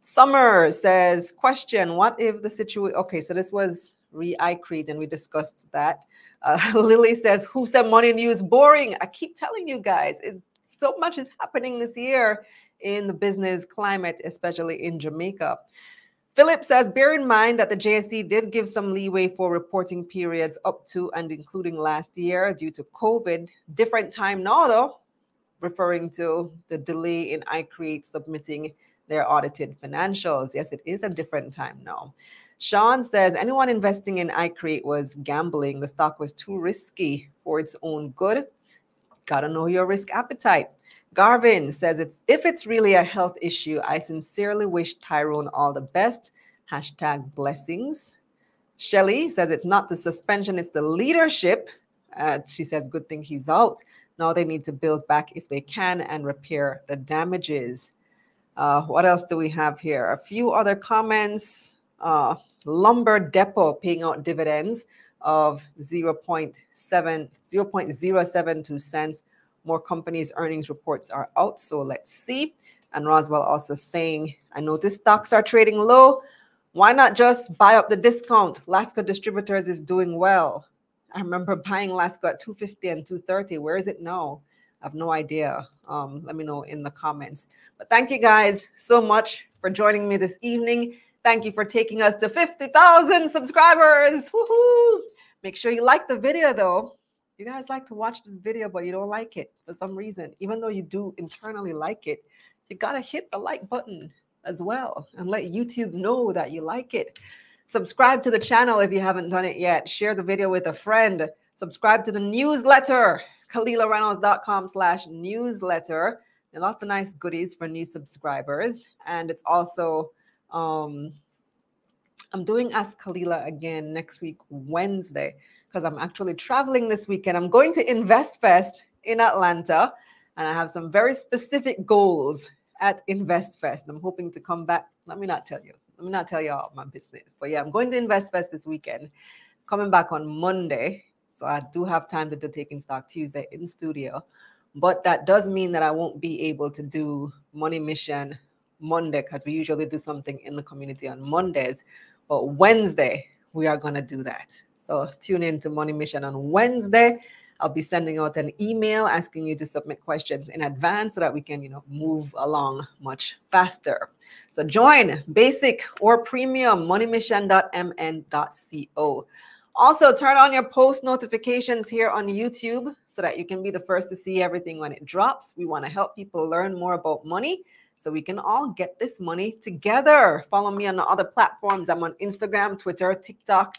Summer says, question, what if the situation, okay, so this was re-iCreate and we discussed that. Uh, Lily says, who said money news boring? I keep telling you guys, it, so much is happening this year in the business climate, especially in Jamaica. Philip says, bear in mind that the JSE did give some leeway for reporting periods up to and including last year due to COVID. Different time now, though, referring to the delay in iCreate submitting their audited financials. Yes, it is a different time now. Sean says anyone investing in iCreate was gambling. The stock was too risky for its own good. Gotta know your risk appetite. Garvin says it's if it's really a health issue, I sincerely wish Tyrone all the best. Hashtag blessings. Shelly says it's not the suspension, it's the leadership. Uh, she says, good thing he's out. Now they need to build back if they can and repair the damages. Uh, what else do we have here? A few other comments. Uh, Lumber Depot paying out dividends. of 0.7, 0.072 cents. More companies' earnings reports are out, so let's see. And Roswell also saying, I noticed stocks are trading low. Why not just buy up the discount? Lasco Distributors is doing well. I remember buying Lasco at 250 and 230. Where is it now? I have no idea. Um, let me know in the comments. But thank you guys so much for joining me this evening. Thank you for taking us to 50,000 subscribers. Woohoo! Make sure you like the video though. You guys like to watch this video, but you don't like it for some reason. Even though you do internally like it, you gotta hit the like button as well and let YouTube know that you like it. Subscribe to the channel if you haven't done it yet. Share the video with a friend. Subscribe to the newsletter, KalilahReynolds.com slash newsletter. And lots of nice goodies for new subscribers. And it's also, um, I'm doing Ask Kalilah again next week, Wednesday, because I'm actually traveling this weekend. I'm going to Invest Fest in Atlanta, and I have some very specific goals at Invest Fest. I'm hoping to come back. Let me not tell you. Let me not tell you all my business. But yeah, I'm going to Invest Fest this weekend. Coming back on Monday. So I do have time to do Taking Stock Tuesday in studio. But that does mean that I won't be able to do Money Mission Monday because we usually do something in the community on Mondays. But Wednesday, we are going to do that. So tune in to Money Mission on Wednesday. I'll be sending out an email asking you to submit questions in advance so that we can, you know, move along much faster. So join basic or premium moneymission.mn.co. Also, turn on your post notifications here on YouTube so that you can be the first to see everything when it drops. We want to help people learn more about money so we can all get this money together. Follow me on the other platforms. I'm on Instagram, Twitter, TikTok,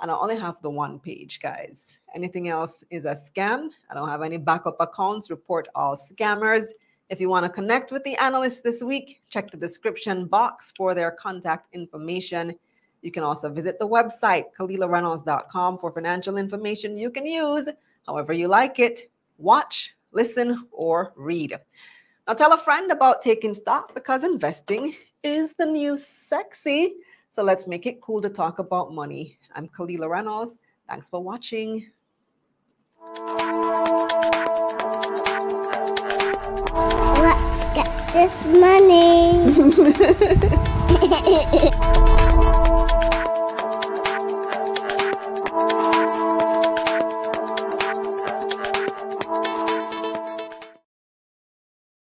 and I only have the one page, guys. Anything else is a scam. I don't have any backup accounts. Report all scammers. If you want to connect with the analyst this week, check the description box for their contact information. You can also visit the website, KalilahReynolds.com, for financial information you can use however you like it. Watch, listen, or read. Now tell a friend about taking stock because investing is the new sexy. So let's make it cool to talk about money. I'm Kalilah Reynolds. Thanks for watching. Let's get this money.